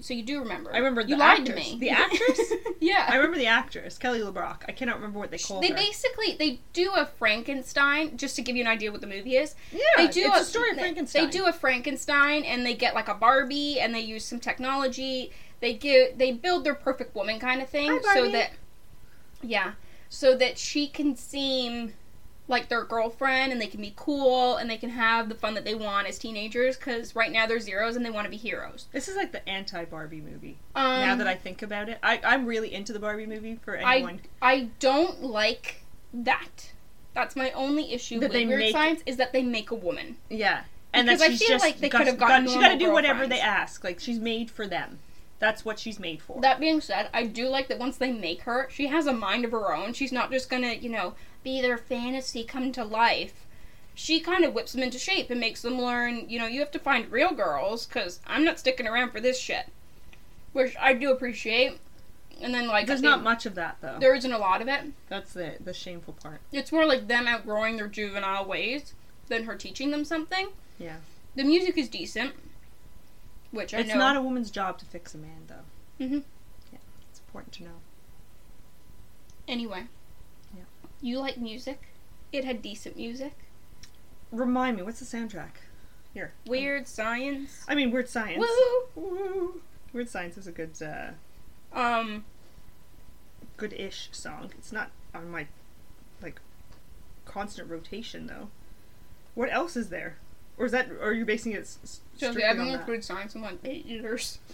so you do remember. I remember you the lied actress. to me. The actress? (laughs) yeah. I remember the actress, Kelly LeBrock. I cannot remember what they called They her. basically they do a Frankenstein just to give you an idea what the movie is. yeah, they do it's a, story of Frankenstein. They do a Frankenstein and they get like a Barbie and they use some technology. They give they build their perfect woman kind of thing Hi, so that yeah, so that she can seem like their girlfriend and they can be cool and they can have the fun that they want as teenagers cuz right now they're zeros and they want to be heroes. This is like the anti-Barbie movie. Um, now that I think about it, I, I'm really into the Barbie movie. For anyone, I don't like that. That's my only issue That with they Weird make- Science is that they make a woman. yeah, and Because I feel just like they could have gotten got- She got to do whatever they ask. Like she's made for them. That's what she's made for. That being said, I do like that once they make her, she has a mind of her own. She's not just gonna, you know, be their fantasy come to life. She kind of whips them into shape and makes them learn, you know, you have to find real girls because I'm not sticking around for this shit. Which I do appreciate. And then, like, There's not much of that though. There isn't a lot of it. That's the the shameful part. It's more like them outgrowing their juvenile ways than her teaching them something. Yeah. The music is decent. Which I It's know. not a woman's job to fix a man, though. Mhm. Yeah, it's important to know. Anyway. Yeah. You like music? It had decent music. Remind me, what's the soundtrack? Here. Weird science. I mean, Weird Science. Woo! Woo. Weird Science is a good, uh, Um, good-ish song. It's not on my, like, constant rotation though. What else is there? Or is that, or are you basing it Chelsea, I've been on with weird science in like eight years. (laughs)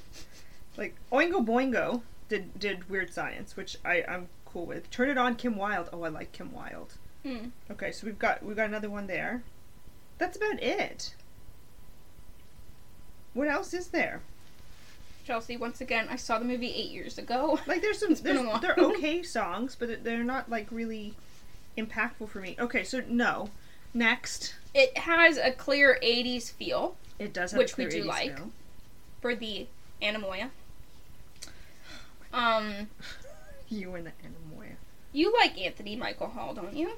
Like Oingo Boingo did did Weird Science, which I I'm cool with. Turn it on, Kim Wilde. Oh, I like Kim Wilde. Hmm. Okay, so we've got we've got another one there. That's about it. What else is there? Chelsea, once again, I saw the movie eight years ago. (laughs) Like there's some (laughs) there's, they're okay songs, but they're not like really impactful for me. Okay, so no. Next, It has a clear 80s feel it does have Which a we do 80s like. feel. for the Anemoia. Um, (laughs) You and the Anemoia. you like Anthony Michael Hall, don't you?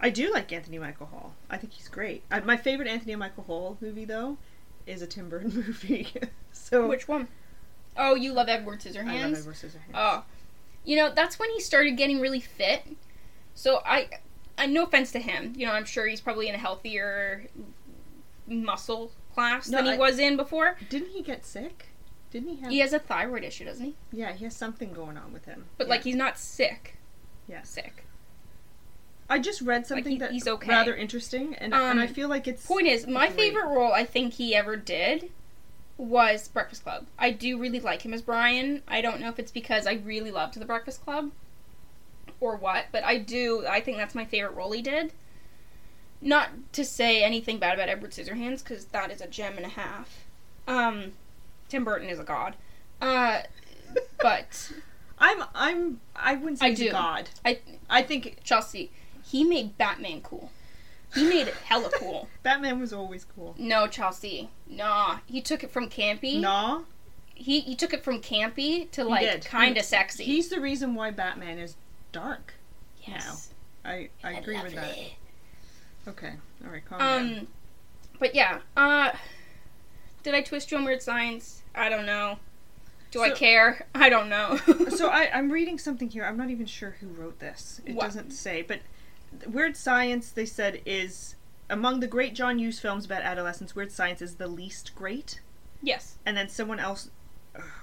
I do like Anthony Michael Hall. I think he's great. I, my favorite Anthony Michael Hall movie though is a Tim Burton (laughs) movie. (laughs) so Which one? Oh, you love Edward I love Scissorhands. Edward Scissorhands. Oh, you know that's when he started getting really fit. So I, I no offense to him, you know I'm sure he's probably in a healthier muscle class No, than he I- was in before. Didn't he get sick? Didn't he have? He has a thyroid issue, doesn't he? Yeah, he has something going on with him. But Yeah. like he's not sick. Yeah. Sick. I just read something he- that's he's okay. rather interesting, and and I Um, feel like it's Point is, my great. favorite role I think he ever did was Breakfast Club. I do really like him as Brian. I don't know if it's because I really loved The Breakfast Club or what, but I do. I think that's my favorite role he did. Not to say anything bad about Edward Scissorhands, because that is a gem and a half. Um, Tim Burton is a god. Uh, (laughs) but I'm I'm I wouldn't say I he's a do. god. I I think Chelsea, he made Batman cool. He made it hella (laughs) cool. Batman was always cool. No, Chelsea. Nah. He took it from campy. Nah, He he took it from campy to like kind of sexy. he's the reason why Batman is dark. yes. I I agree with that. Okay, all right, calm down. Um, but yeah. Uh, did I twist you on weird science? I don't know. Do I care? (laughs) I don't know. (laughs) So I, I'm reading something here. I'm not even sure who wrote this. It What? doesn't say. But Weird Science, they said, is among the great John Hughes films about adolescence. Weird Science is the least great. yes, And then someone else,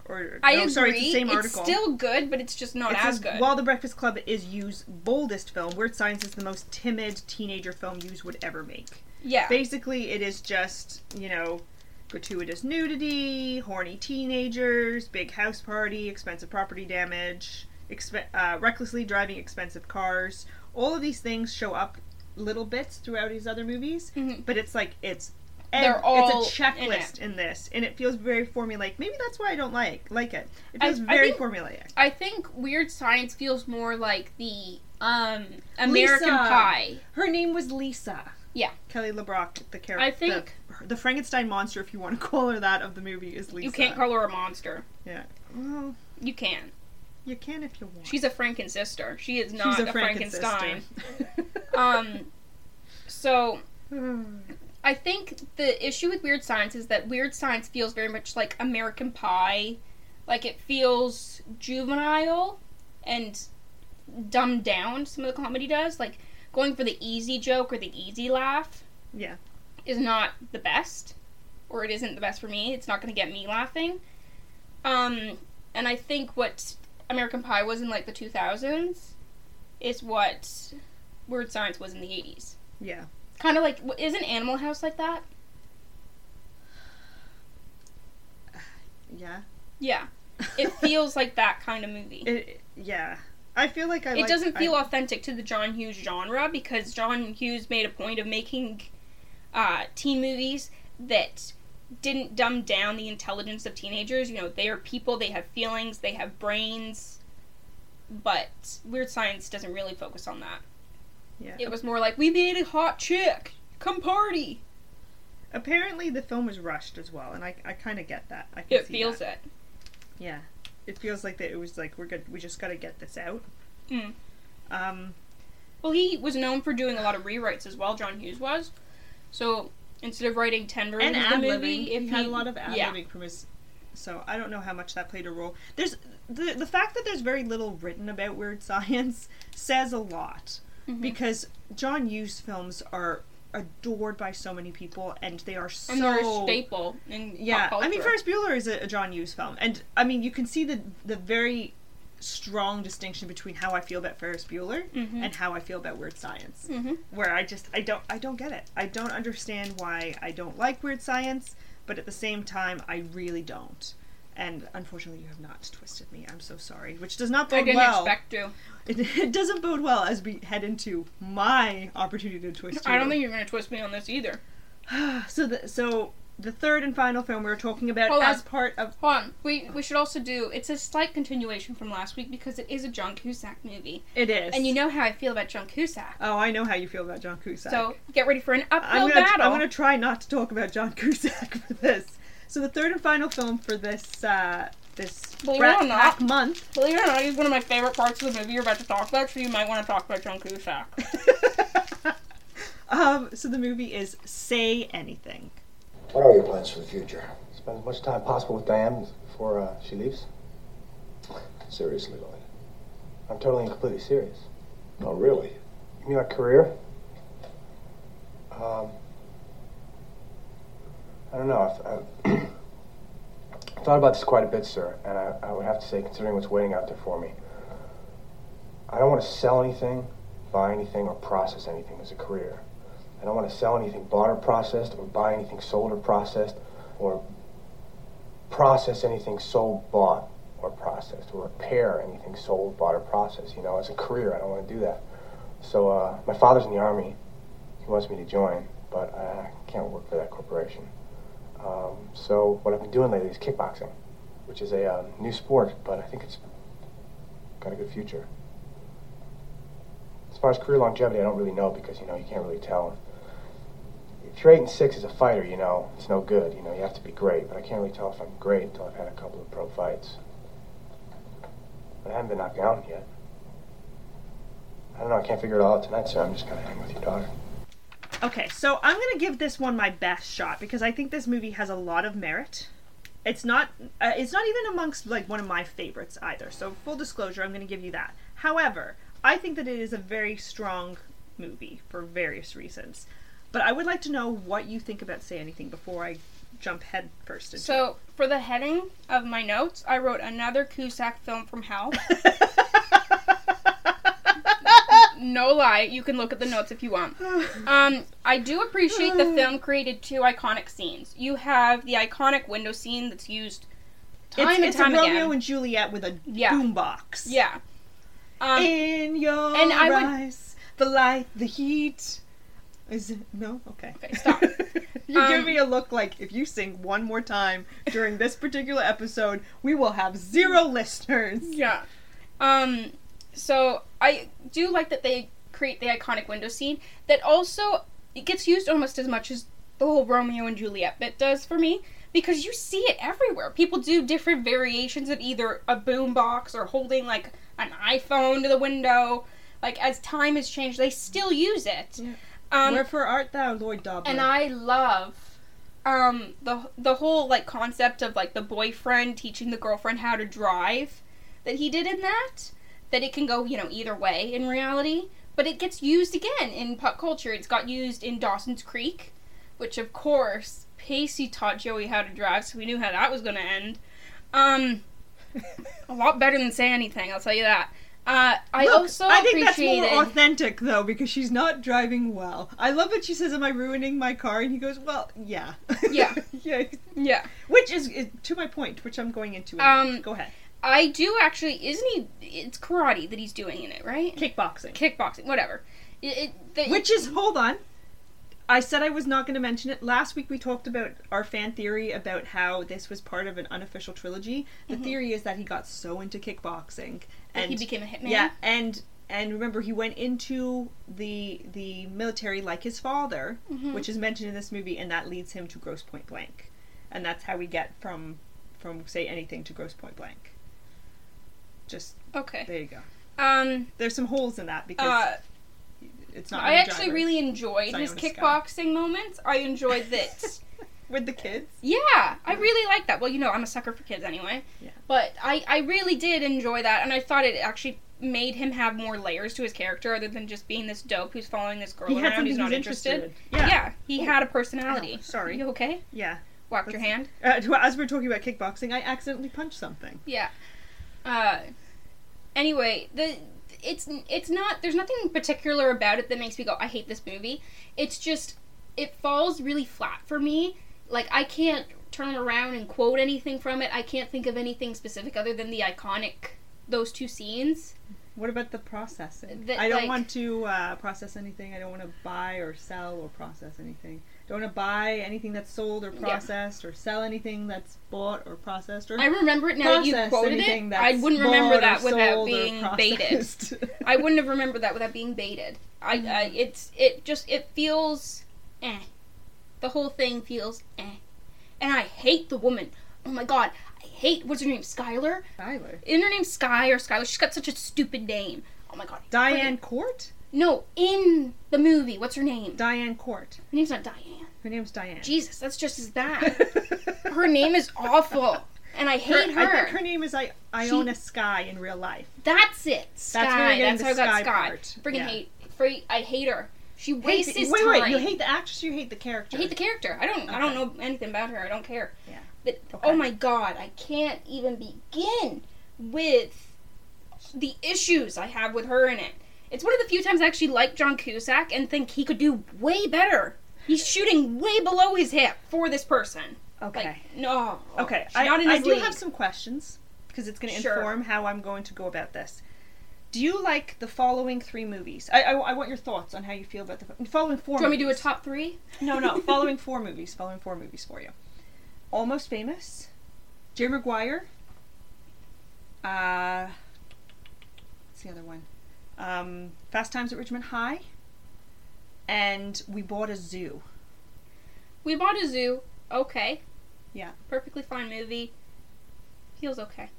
or I no, agree. sorry, it's the same It's still good, but it's just not as good. While The Breakfast Club is Hughes's boldest film, Weird Science is the most timid teenager film Hughes would ever make. yeah. Basically, it is just, you know, gratuitous nudity, horny teenagers, big house party, expensive property damage, expe- uh, recklessly driving expensive cars. All of these things show up little bits throughout his other movies, Mhm. but it's like it's They're all it's a checklist in, this, and it feels very formulaic. Maybe that's why I don't like like it. It feels I very think- formulaic. I think weird science feels more like the um American Lisa. Pie. Her name was Lisa. Yeah. Kelly LeBrock, the character. I think- the, the Frankenstein monster, if you want to (laughs) call her that, of the movie is Lisa. You can't call her a monster. Yeah. Well, You can. you can if you want. She's a Franken sister. She is not She's a, Frankenstein. (laughs) Um, so (sighs) I think the issue with Weird Science is that Weird Science feels very much like American Pie. Like it feels juvenile and dumbed down. Some of the comedy does. Like going for the easy joke or the easy laugh yeah. is not the best, or it isn't the best for me. It's not going to get me laughing. Um, and I think what American Pie was in like the 2000s is what Weird Science was in the 80s. Yeah. Kind of like, isn't Animal House like that? Yeah. Yeah. It (laughs) feels like that kind of movie. It, yeah. I feel like I like, It doesn't feel I, authentic to the John Hughes genre because John Hughes made a point of making uh, teen movies that didn't dumb down the intelligence of teenagers. You know, they are people, they have feelings, they have brains. But Weird Science doesn't really focus on that. Yeah. It was more like, we made a hot chick. Come party. Apparently, the film was rushed as well, and I, I kind of get that. I can It see feels that. it. Yeah. It feels like that. It was like we're good. We just got to get this out. Mm. Um. Well, he was known for doing a lot of rewrites as well. John Hughes was. So instead of writing ten versions and of ad the libbing. movie, if he had a lot of ad yeah, libbing from his. So I don't know how much that played a role. There's the the fact that there's very little written about weird (laughs) science says a lot. Mhm. because John Hughes films are adored by so many people, and they are so And they're a staple in yeah, I mean. Ferris Bueller is a, a John Hughes film, and I mean, you can see the the very strong distinction between how I feel about Ferris Bueller Mhm. and how I feel about Weird Science. Mhm. Where I just I don't I don't get it. I don't understand why I don't like Weird Science, but at the same time, I really don't. And unfortunately, you have not twisted me. I'm so sorry. Which does not bode well. I didn't well. expect to. It, (laughs) it doesn't bode well as we head into my opportunity to twist you. I don't think you're gonna twist me on this either. (sighs) so. The, so the third and final film we were talking about Hold on. as part of Hold on. We we should also do. It's a slight continuation from last week because it is a John Cusack movie, it is, and you know how I feel about John Cusack. Oh, I know how you feel about John Cusack. So get ready for an I'm uphill gonna, battle. I'm gonna try not to talk about John (laughs) Cusack for this. So the third and final film for this uh, this Believe it Brat or not- Pack month. Believe it or not, he's one of my favorite parts of the movie you're about to talk about, so you might want to talk about John Cusack. (laughs) um, so the movie is Say Anything. What are your plans for the future? Spend as much time possible with Diane before uh, she leaves. Seriously, Lloyd. I'm totally and completely serious. No, really. You mean like career? Um, I don't know. I've, I've (clears throat) thought about this quite a bit, sir, and I, I would have to say, considering what's waiting out there for me, I don't want to sell anything, buy anything, or process anything as a career. I don't want to sell anything bought or processed, or buy anything sold or processed, or process anything sold, bought, or processed, or repair anything sold, bought, or processed. You know, as a career, I don't want to do that. So, uh, my father's in the army. He wants me to join, but I can't work for that corporation. Um, so, what I've been doing lately is kickboxing, which is a uh, new sport, but I think it's got a good future. As far as career longevity, I don't really know because, you know, you can't really tell. If you're 8 and 6 as a fighter, you know, it's no good. You know, you have to be great, but I can't really tell if I'm great until I've had a couple of pro fights. But I haven't been knocked down yet. I don't know, I can't figure it all out tonight, so I'm just gonna hang with your daughter. Okay, so I'm gonna give this one my best shot because I think this movie has a lot of merit. It's not. Uh, it's not even amongst like one of my favorites either. So full disclosure, I'm gonna give you that. However, I think that it is a very strong movie for various reasons. But I would like to know what you think about Say Anything before I jump head first into So for the heading of my notes, I wrote another Cusack film from hell. (laughs) no lie, you can look at the notes if you want. (sighs) Um, I do appreciate the (sighs) film created two iconic scenes. You have the iconic window scene that's used time it's and it's time a again. Romeo and Juliet with a Yeah. boombox. yeah. Um, In your and I would- eyes, the light, the heat. Is it no? Okay. Okay, stop. (laughs) you give Um, me a look like if you sing one more time during this particular episode, we will have zero (laughs) listeners. Yeah. Um so I do like that they create the iconic window scene that also it gets used almost as much as the whole Romeo and Juliet bit does for me because you see it everywhere. People do different variations of either a boombox or holding like an iPhone to the window. Like as time has changed, they still use it. Yeah. Um, Wherefore art thou, Lloyd Dobler? and I love um the the whole like concept of like the boyfriend teaching the girlfriend how to drive that he did in that that it can go you know either way in reality but it gets used again in pop culture it's got used in Dawson's Creek which of course Pacey taught Joey how to drive so we knew how that was going to end um a lot better than say anything I'll tell you that uh, I Look, also I think that's more authentic though because she's not driving well. I love that she says, "Am I ruining my car?" And he goes, "Well, yeah, Yeah. (laughs) yeah." yeah Which is, is to my point, which I'm going into. Um. Go ahead. I do actually. Isn't he? It's karate that he's doing in it, right? Kickboxing. Kickboxing, whatever. It, it, the, Which is, hold on. I said I was not going to mention it. Last week we talked about our fan theory about how this was part of an unofficial trilogy. The theory is that he got so into kickboxing and he became a hitman. yeah, and and remember he went into the the military like his father, Mhm. which is mentioned in this movie, and that leads him to Grosse Pointe Blank, and that's how we get from from say anything to Grosse Pointe Blank. Just Okay. there you go. Um. There's some holes in that because Uh. it's not. I actually really enjoyed his kickboxing moments. I enjoyed that. (laughs) with the kids. yeah, I really like that. Well, you know, I'm a sucker for kids anyway. Yeah. But I, I really did enjoy that, and I thought it actually made him have more layers to his character other than just being this dope who's following this girl He around who's not interested. interested in. Yeah. he had a personality. Ow, sorry. You okay? Yeah. Whacked your hand. Uh, as we are talking about kickboxing, I accidentally punched something. Yeah. Uh. Anyway, the it's it's not there's nothing particular about it that makes me go I hate this movie. It's just it falls really flat for me. Like I can't turn around and quote anything from it. I can't think of anything specific other than the iconic those two scenes. What about the processing? I don't like- want to uh, process anything. I don't want to buy or sell or process anything. Don't want to buy anything that's sold or Yeah. processed or sell anything that's bought or processed or I remember it now that you quoted anything it. I wouldn't remember that without being (laughs) baited. I wouldn't have remembered that without being baited. I, I it's it just it feels eh. The whole thing feels eh. And I hate the woman. Oh my god. I hate what's her name? Skylar? Tyler. In her name Sky or Skylar. She's got such a stupid name. Oh my god. Diane Court? No, in the movie. What's her name? Diane Court. Her name's not Diane. Her name's Diane. Jesus, that's just as bad. (laughs) her name is awful. And I hate her. I think her name is I- Ione Skye in real life. That's it. Sky. That's where That's how I got Sky part. Freaking Yeah. hate. Free. I hate her. She Hate wastes the- time. wait, wait, you hate the actress or you hate the character? I hate the character. I don't. I don't know anything about her. I don't care. Yeah. But Okay. oh my god, I can't even begin with the issues I have with her in it. It's one of the few times I actually like John Cusack and think he could do way better. He's shooting way below his hip for this person. Okay. Like no. Okay, I, I do league. have some questions because it's going to Sure. inform how I'm going to go about this. Do you like the following three movies? I, I, I want your thoughts on how you feel about the following four. Do you want me to do a top three? No, no, (laughs) following four movies. Following four movies for you. Almost Famous, Jerry Maguire. Uh, what's the other one? Um, Fast Times at Ridgemont High. And We Bought a Zoo. We bought a zoo. Okay. Yeah. Perfectly fine movie. Feels okay.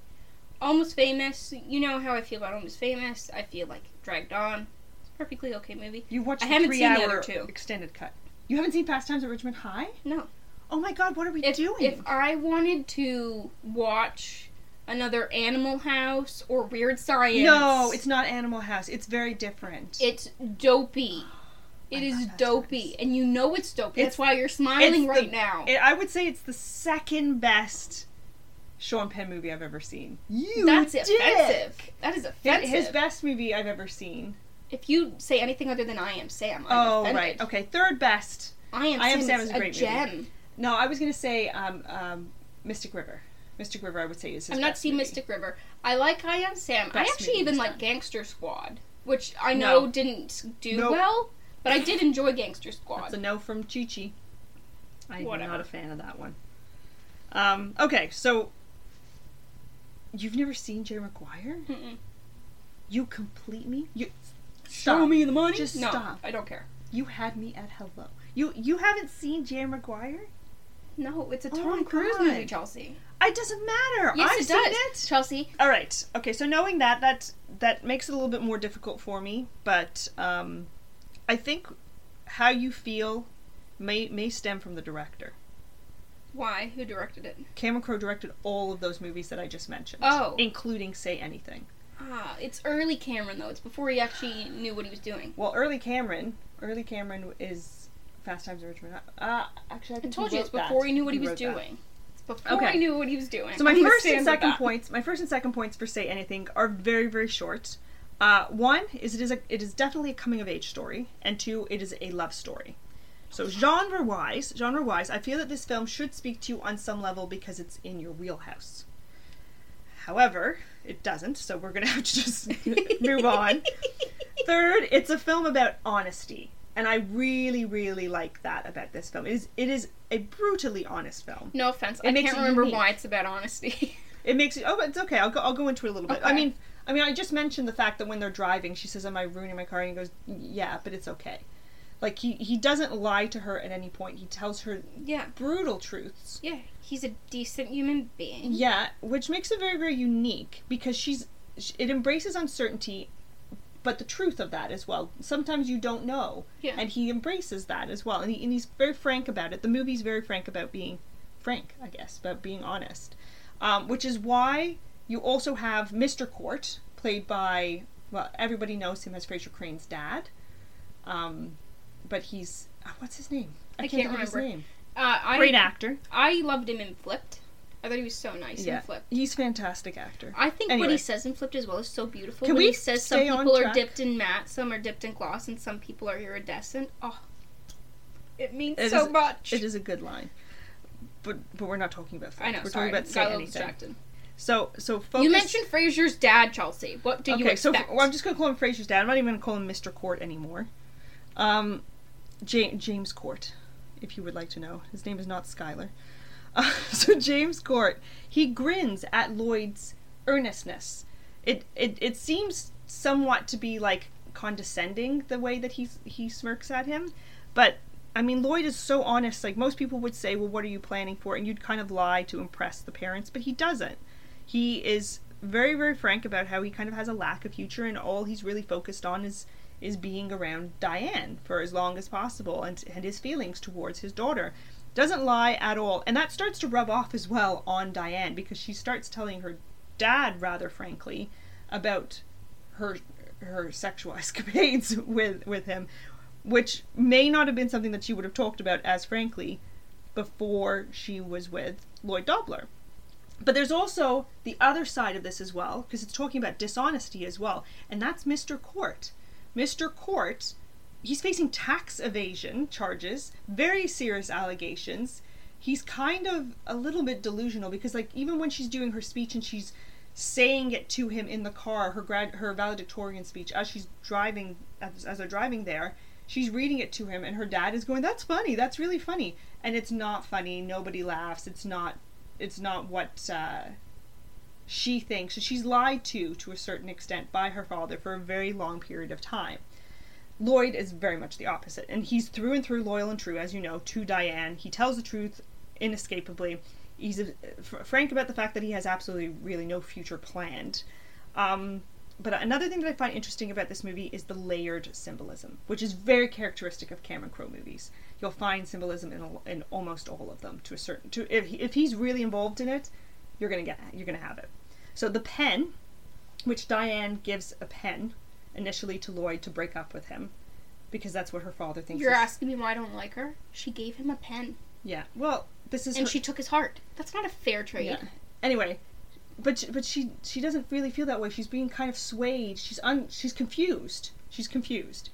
Almost Famous. You know how I feel about Almost Famous. I feel like Dragged On. It's a perfectly okay movie. You watched I the haven't three seen the hour other two. extended cut. You haven't seen Fast Times at Ridgemont High? No. Oh my god, what are we If, doing? if I wanted to watch another Animal House or Weird Science. no, it's not Animal House. It's very different. It's dopey. It I is dopey. And you know it's dopey. It's- That's why you're smiling right the- now. It, I would say it's the second best Sean Penn movie I've ever seen. You That's dick! offensive. That is offensive. his best movie I've ever seen. If you say anything other than I am Sam, I'm oh offended. right, okay. Third best. I am I Am Sam, Sam is a a, great movie. gem. No, I was gonna say um, um, Mystic River. Mystic River, I would say is his. I've not best seen movie. Mystic River. I like I Am Sam. I actually even like done. Gangster Squad, which I know No. didn't do Nope. well, but I (laughs) did enjoy Gangster Squad. That's Squad. a no from Chi Chi. I'm Whatever. not a fan of that one. Um, okay, so you've never seen Jerry Maguire? Mm-mm. You complete me. You Show stop. me the money. Just no, stop. I don't care. You had me at hello. You you haven't seen Jerry Maguire? No, it's a Oh Tom Cruise God. movie, Chelsea. It doesn't matter. Yes, I've it does. it. Chelsea, All right. Okay. So knowing that, that that makes it a little bit more difficult for me. But um, I think how you feel may may stem from the director. why? Who directed it? Cameron Crowe directed all of those movies that I just mentioned. Oh. including Say Anything. Ah, it's early Cameron though. It's before he actually knew what he was doing. Well, early Cameron, early Cameron is Fast Times at Ridgemont. Uh, actually, I I think told you it's wrote before that. he knew what he, was doing. It's before Okay. he knew what he was doing. So my I'm first and second points, my first and second points for Say Anything are very very short. Uh, one is it is a it is definitely a coming of age story, and two it is a love story. So genre wise, genre wise, I feel that this film should speak to you on some level because it's in your wheelhouse. However, it doesn't, so we're gonna have to just (laughs) move on. (laughs) Third, it's a film about honesty, and I really, really like that about this film. It is it is a brutally honest film. No offense. It I can't remember unique. why it's about honesty. (laughs) It makes it. Oh, it's okay. I'll go. I'll go into it a little bit. I mean, I mean, I just mentioned the fact that when they're driving, she says, "Am I ruining my car?" And he goes, "Yeah, but it's okay." Like he he doesn't lie to her at any point. He tells her yeah. brutal truths. Yeah. He's a decent human being. Yeah, which makes it very very unique because she's sh- it embraces uncertainty, but the truth of that as well. Sometimes you don't know, Yeah. and he embraces that as well, and, he, and he's very frank about it. The movie's very frank about being frank, I guess, about being honest, um, which is why you also have Mr. Court, played by well, everybody knows him as Frasier Crane's dad. Um, but he's uh, what's his name? I can't, can't think of his remember. name. Uh, I Great actor. I loved him in Flipped. I thought he was so nice Yeah, in Flipped. he's fantastic actor. I think what he says in Flipped as well is so beautiful. Can when we he says some people are dipped in matte, some are dipped in gloss, and some people are iridescent. Oh, it means It so is- much. It is a good line. But but we're not talking about. I know. We're sorry, talking about got a say little anything. distracted. So so focus. You mentioned Frasier's dad, Chelsea. What do you expect? okay, so well, I'm just gonna call him Frasier's dad. I'm not even gonna call him Mr. Court anymore. Um, James James Court, if you would like to know, his name is not Skylar. Uh, (laughs) so James Court, he grins at Lloyd's earnestness. It it it seems somewhat to be like condescending the way that he he smirks at him, but I mean Lloyd is so honest. Like most people would say, well, what are you planning for? And you'd kind of lie to impress the parents, but he doesn't. He is very very frank about how he kind of has a lack of future and all he's really focused on is is being around Diane for as long as possible and and his feelings towards his daughter doesn't lie at all and that starts to rub off as well on Diane because she starts telling her dad rather frankly about her her sexual (laughs) escapades with with him which may not have been something that she would have talked about as frankly before she was with Lloyd Dobler but there's also the other side of this as well, because it's talking about dishonesty as well, and that's Mr. Court. Mr. Court, he's facing tax evasion charges, very serious allegations. He's kind of a little bit delusional because, like, even when she's doing her speech and she's saying it to him in the car, her grad, her valedictorian speech, as she's driving, as, as they're driving there, she's reading it to him, and her dad is going, "That's funny. That's really funny," and it's not funny. Nobody laughs. It's not it's not what uh, she thinks. So she's lied to to a certain extent by her father for a very long period of time. Lloyd is very much the opposite, and he's through and through loyal and true, as you know, to Diane. He tells the truth inescapably. He's uh, frank about the fact that he has absolutely, really no future planned. Um, but another thing that I find interesting about this movie is the layered symbolism, which is very characteristic of Cameron Crowe movies. You'll find symbolism in, al- in almost all of them to a certain to if he, if he's really involved in it, you're gonna get you're gonna have it. So the pen, which Diane gives a pen initially to Lloyd to break up with him, because that's what her father thinks. You're is- asking me why I don't like her? She gave him a pen, Yeah. Well, this is and her- she took his heart. That's not a fair trade. Yeah. Anyway, but sh- but she she doesn't really feel that way. She's being kind of swayed. She's un she's confused. She's confused.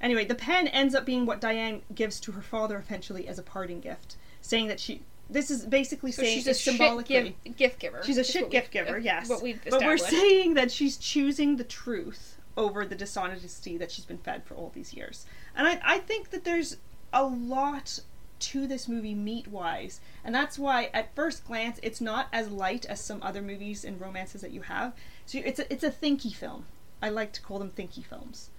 Anyway, the pen ends up being what Diane gives to her father eventually as a parting gift, saying that she. This is basically So saying she's a symbolically. gift, gift giver. She's a shit gift giver, yes. What we've But we're saying that she's choosing the truth over the dishonesty that she's been fed for all these years. And I, I think that there's a lot to this movie meat wise. And that's why at first glance it's not as light as some other movies and romances that you have. So it's a, it's a thinky film. I like to call them thinky films.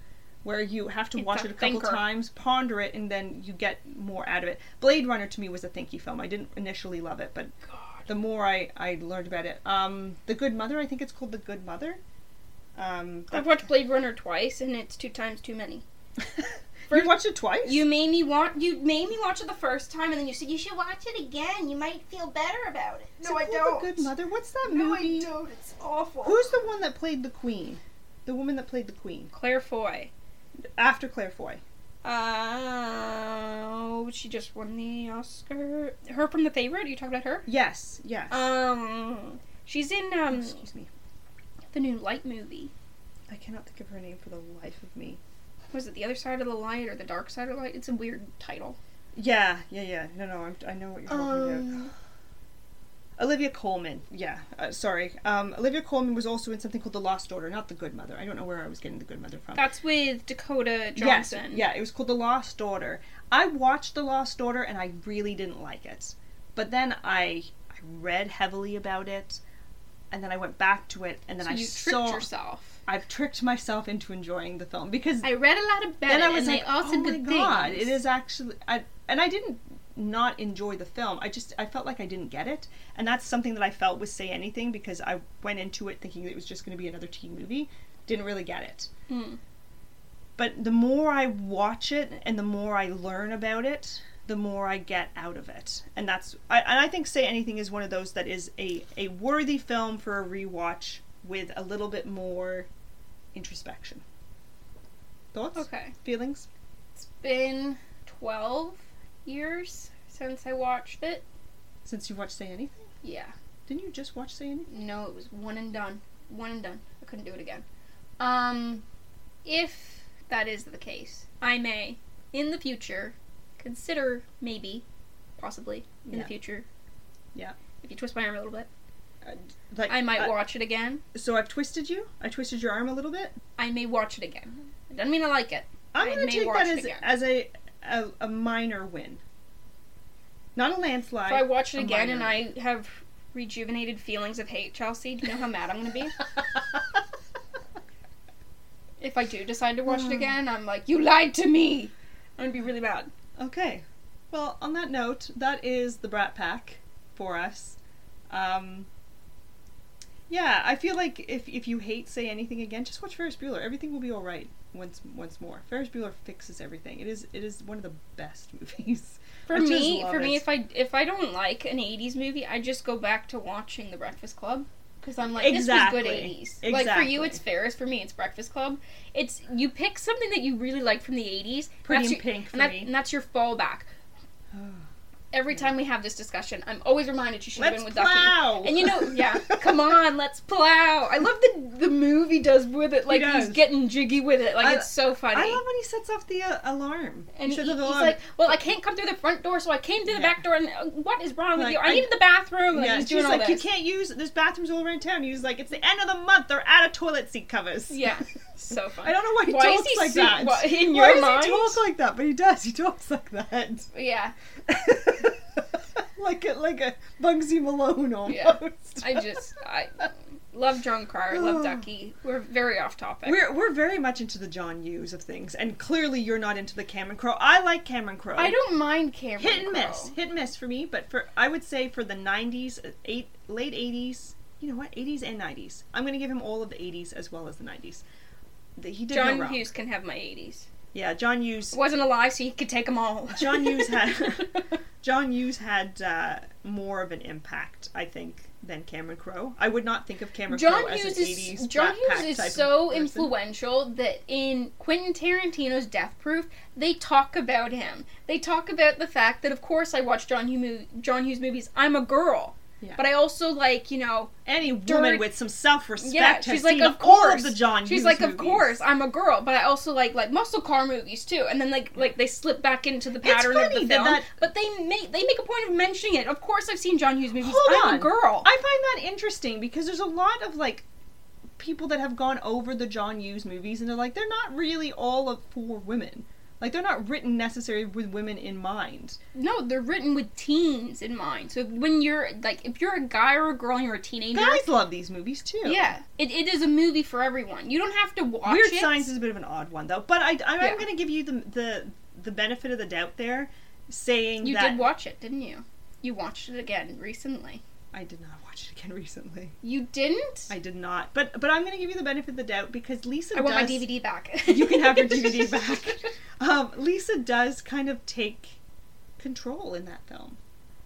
Where you have to It's watch a it a couple thinker. times, ponder it, and then you get more out of it. Blade Runner to me was a thinky film. I didn't initially love it, but the more I, I learned about it. Um, The Good Mother, I think it's called The Good Mother. Um, I've watched Blade Runner twice, and it's two times too many. (laughs) you watched it twice? You made me want. You made me watch it the first time, and then you said you should watch it again. You might feel better about it. Is no, it called The Good Mother. What's that No, movie? No, I don't. It's awful. Who's the one that played the Queen? The woman that played the Queen Claire Foy? after Claire Foy. Oh, she just won the Oscar. Her from The Favorite. Are you talking about her? Yes, yes. Um, she's in um Excuse me. The new Light movie. I cannot think of her name for the life of me. Was it The Other Side of the Light or The Dark Side of the Light? It's a weird title. Yeah, yeah, yeah. No, no, I'm, I know what you're talking about. Um, Olivia Colman. Yeah, uh, sorry. Um, Olivia Colman was also in something called The Lost Daughter, not The Good Mother. I don't know where I was getting The Good Mother from. that's with Dakota Johnson. Yes, yeah, it was called The Lost Daughter. I watched The Lost Daughter and I really didn't like it. But then I I read heavily about it and then I went back to it and then So I you tricked saw yourself. I've tricked myself into enjoying the film because I read a lot about then it, I was and like, "Oh my god, things. it is actually." I, and I didn't not enjoy the film. I just I felt like I didn't get it, and that's something that I felt was say anything because I went into it thinking it was just going to be another teen movie. Didn't really get it. Hmm. But the more I watch it and the more I learn about it, the more I get out of it, and that's I, and I think say anything is one of those that is a a worthy film for a rewatch with a little bit more introspection. Thoughts? Okay. Feelings? It's been 12 years since I watched it. Since you watched Say Anything? Yeah. Didn't you just watch Say Anything? No, it was one and done. One and done. I couldn't do it again. Um, if that is the case, I may, in the future, consider maybe, possibly, in Yeah. the future. Yeah. If you twist my arm a little bit, Uh, like I might uh, watch it again. So I've twisted you. I twisted your arm a little bit. I may watch it again. It doesn't mean I like it. I'm going to take that as, as a, a a minor win. Not a landslide. If I watch it again and minor I have rejuvenated feelings of hate, Chelsea, do you know how mad I'm going to be? (laughs) if I do decide to watch it again, I'm like, you lied to me! I'm going to be really mad. Okay. Well, on that note, that is the Brat Pack for us. Um, yeah, I feel like if if you hate Say Anything again, just watch Ferris Bueller. Everything will be all right once once more. Ferris Bueller fixes everything. It is it is one of the best (laughs) movies. For I me, for me, if I if I don't like an '80s movie, I just go back to watching The Breakfast Club because I'm like, this was Exactly. good '80s. Like for you, Exactly. it's Ferris. For me, it's Breakfast Club. It's you pick something that you really like from the '80s. Pretty in Pink for and, that- me. and that's your fallback. Every time we have this discussion, I'm always reminded you should have been with plow. Duckie. And you know, yeah, (laughs) come on, let's plow. I love the the movie does with it, like he's does. getting jiggy with it, like I- it's so funny. I love when he sets off the uh, alarm. And He he, sets he's alarm. like, "Well, I can't come through the front door, so I came through the Yeah. back door. And uh, what is wrong with you? I, I- needed the bathroom." And yeah, he's she's doing all like, this. you can't use. There's bathrooms all around town. He was like, it's the end of the month. They're out of toilet seat covers. Yeah, (laughs) so funny. I don't know why he Why talks he like su- that. why- in why your does mind? he talk like that? But he does. He talks like that. Yeah, (laughs) like a like a Bugsy Malone almost. Yeah. I just I love Jon Cryer, love (sighs) Duckie. We're very off topic. We're we're very much into the John Hughes of things, and clearly you're not into the Cameron Crowe. I like Cameron Crowe. I don't mind Cameron. hit and Crowe. miss, hit and miss for me. But for I would say for the '90s, eight late '80s, you know what, '80s and '90s. I'm going to give him all of the '80s as well as the '90s. He did no John wrong. Hughes can have my 80s. Yeah, John Hughes. Wasn't alive, so he could take them all. John Hughes had (laughs) John Hughes had uh, more of an impact, I think, than Cameron Crowe. I would not think of Cameron John Crowe Hughes as an 80s is John Brat Pack Hughes is so influential that in Quentin Tarantino's Death Proof, they talk about him. They talk about the fact that, of course, I watch John Hughes, John Hughes movies. I'm a girl, Yeah. but I also like you know. Any woman during- with some self-respect Yeah, has she's like, seen of all course. of the John She's Hughes like, of course, I'm a girl, but I also like like muscle car movies too. And then like like they slip back into the pattern of funny the that film, that- but they make they make a point of mentioning it. Of course, I've seen John Hughes movies. Hold I'm on. a girl. I find that interesting because there's a lot of like people that have gone over the John Hughes movies and they're like they're not really all of for women. Like they're not written necessarily with women in mind. No, they're written with teens in mind. So when you're like, if you're a guy or a girl and you're a teenager, Guys love these movies too. yeah, it, it is a movie for everyone. You don't have to watch Weird it. Science is a bit of an odd one though, but I, I am going to give you the the the benefit of the doubt there, saying You that did watch it, didn't you? You watched it again recently. I did not watch it again (laughs) recently. You didn't? I did not, but but I'm going to give you the benefit of the doubt because Lisa. I want my DVD back. You can have your DVD (laughs) back. Um, Lisa does kind of take control in that film.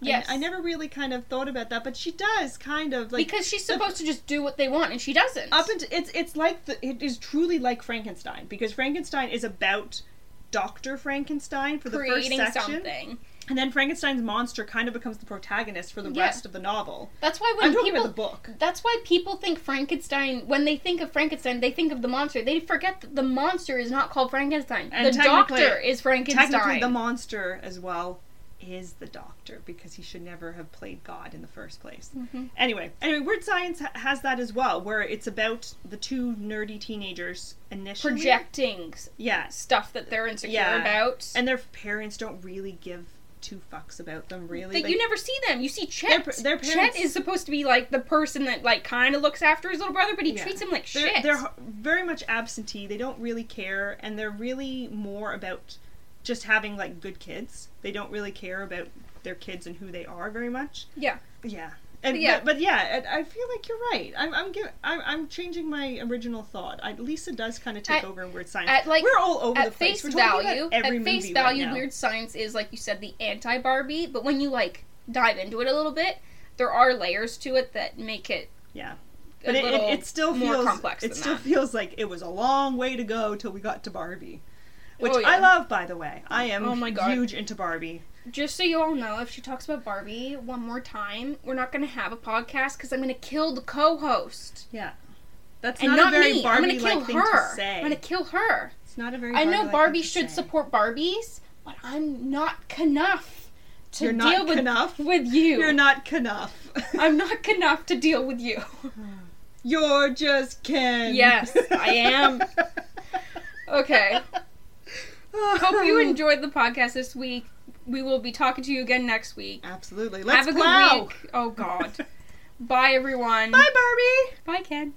I- Yes. I, never really kind of thought about that, but she does kind of like because she's supposed to just do what they want, and she doesn't. up into it's it's like the it is truly like Frankenstein because Frankenstein is about Doctor Frankenstein for the creating first section, something. And then Frankenstein's monster kind of becomes the protagonist for the Yeah. rest of the novel. That's why when I'm people the book. That's why people think Frankenstein. When they think of Frankenstein, they think of the monster. They forget that the monster is not called Frankenstein. And the doctor is Frankenstein. Technically, the monster as well is the Doctor because he should never have played God in the first place. Mm-hmm. Anyway, anyway, Weird Science ha- has that as well, where it's about the two nerdy teenagers initially projecting Yeah, stuff that they're insecure Yeah. about. and their parents don't really give two fucks about them. Really, That Like, you never see them. You see Their Chet. pa- their parents- Chet is supposed to be like the person that like kind of looks after his little brother, but he Yeah. treats him like they're, shit. they're very much absentee. They don't really care, and they're really more about just having like good kids. They don't really care about their kids and who they are very much. Yeah. Yeah. And, Yeah. But, but yeah, I I feel like you're right. I'm I'm, give, I'm I'm changing my original thought. I, Lisa does kind of take At- over in Weird Science. at, like, We're all over the at place. face value, at face right value, now. Weird Science is like you said the anti Barbie, but when you like dive into it a little bit, there are layers to it that make it Yeah. But it, it, it still more feels complex it still that. feels like it was a long way to go till we got to Barbie. Which Oh, yeah. I love by the way. I am Oh my God. huge into Barbie. Just so you all know, if she talks about Barbie one more time, we're not going to have a podcast because I'm going to kill the co-host. Yeah. That's And not, not, a very me. I'm Barbie going to kill like thing her. to say. I'm going to kill her. It's not a very I know Barbie-like Barbie should say. support Barbies, but I'm not enough to You're deal with, enough? with you. You're not enough. (laughs) I'm not enough to deal with you. (sighs) You're just Ken. Yes, I am. (laughs) Okay. (laughs) Hope you enjoyed the podcast this week. We will be talking to you again next week. Absolutely. Let's Have a plow. good week. Oh God. (laughs) Bye everyone. Bye, Barbie. Bye Ken.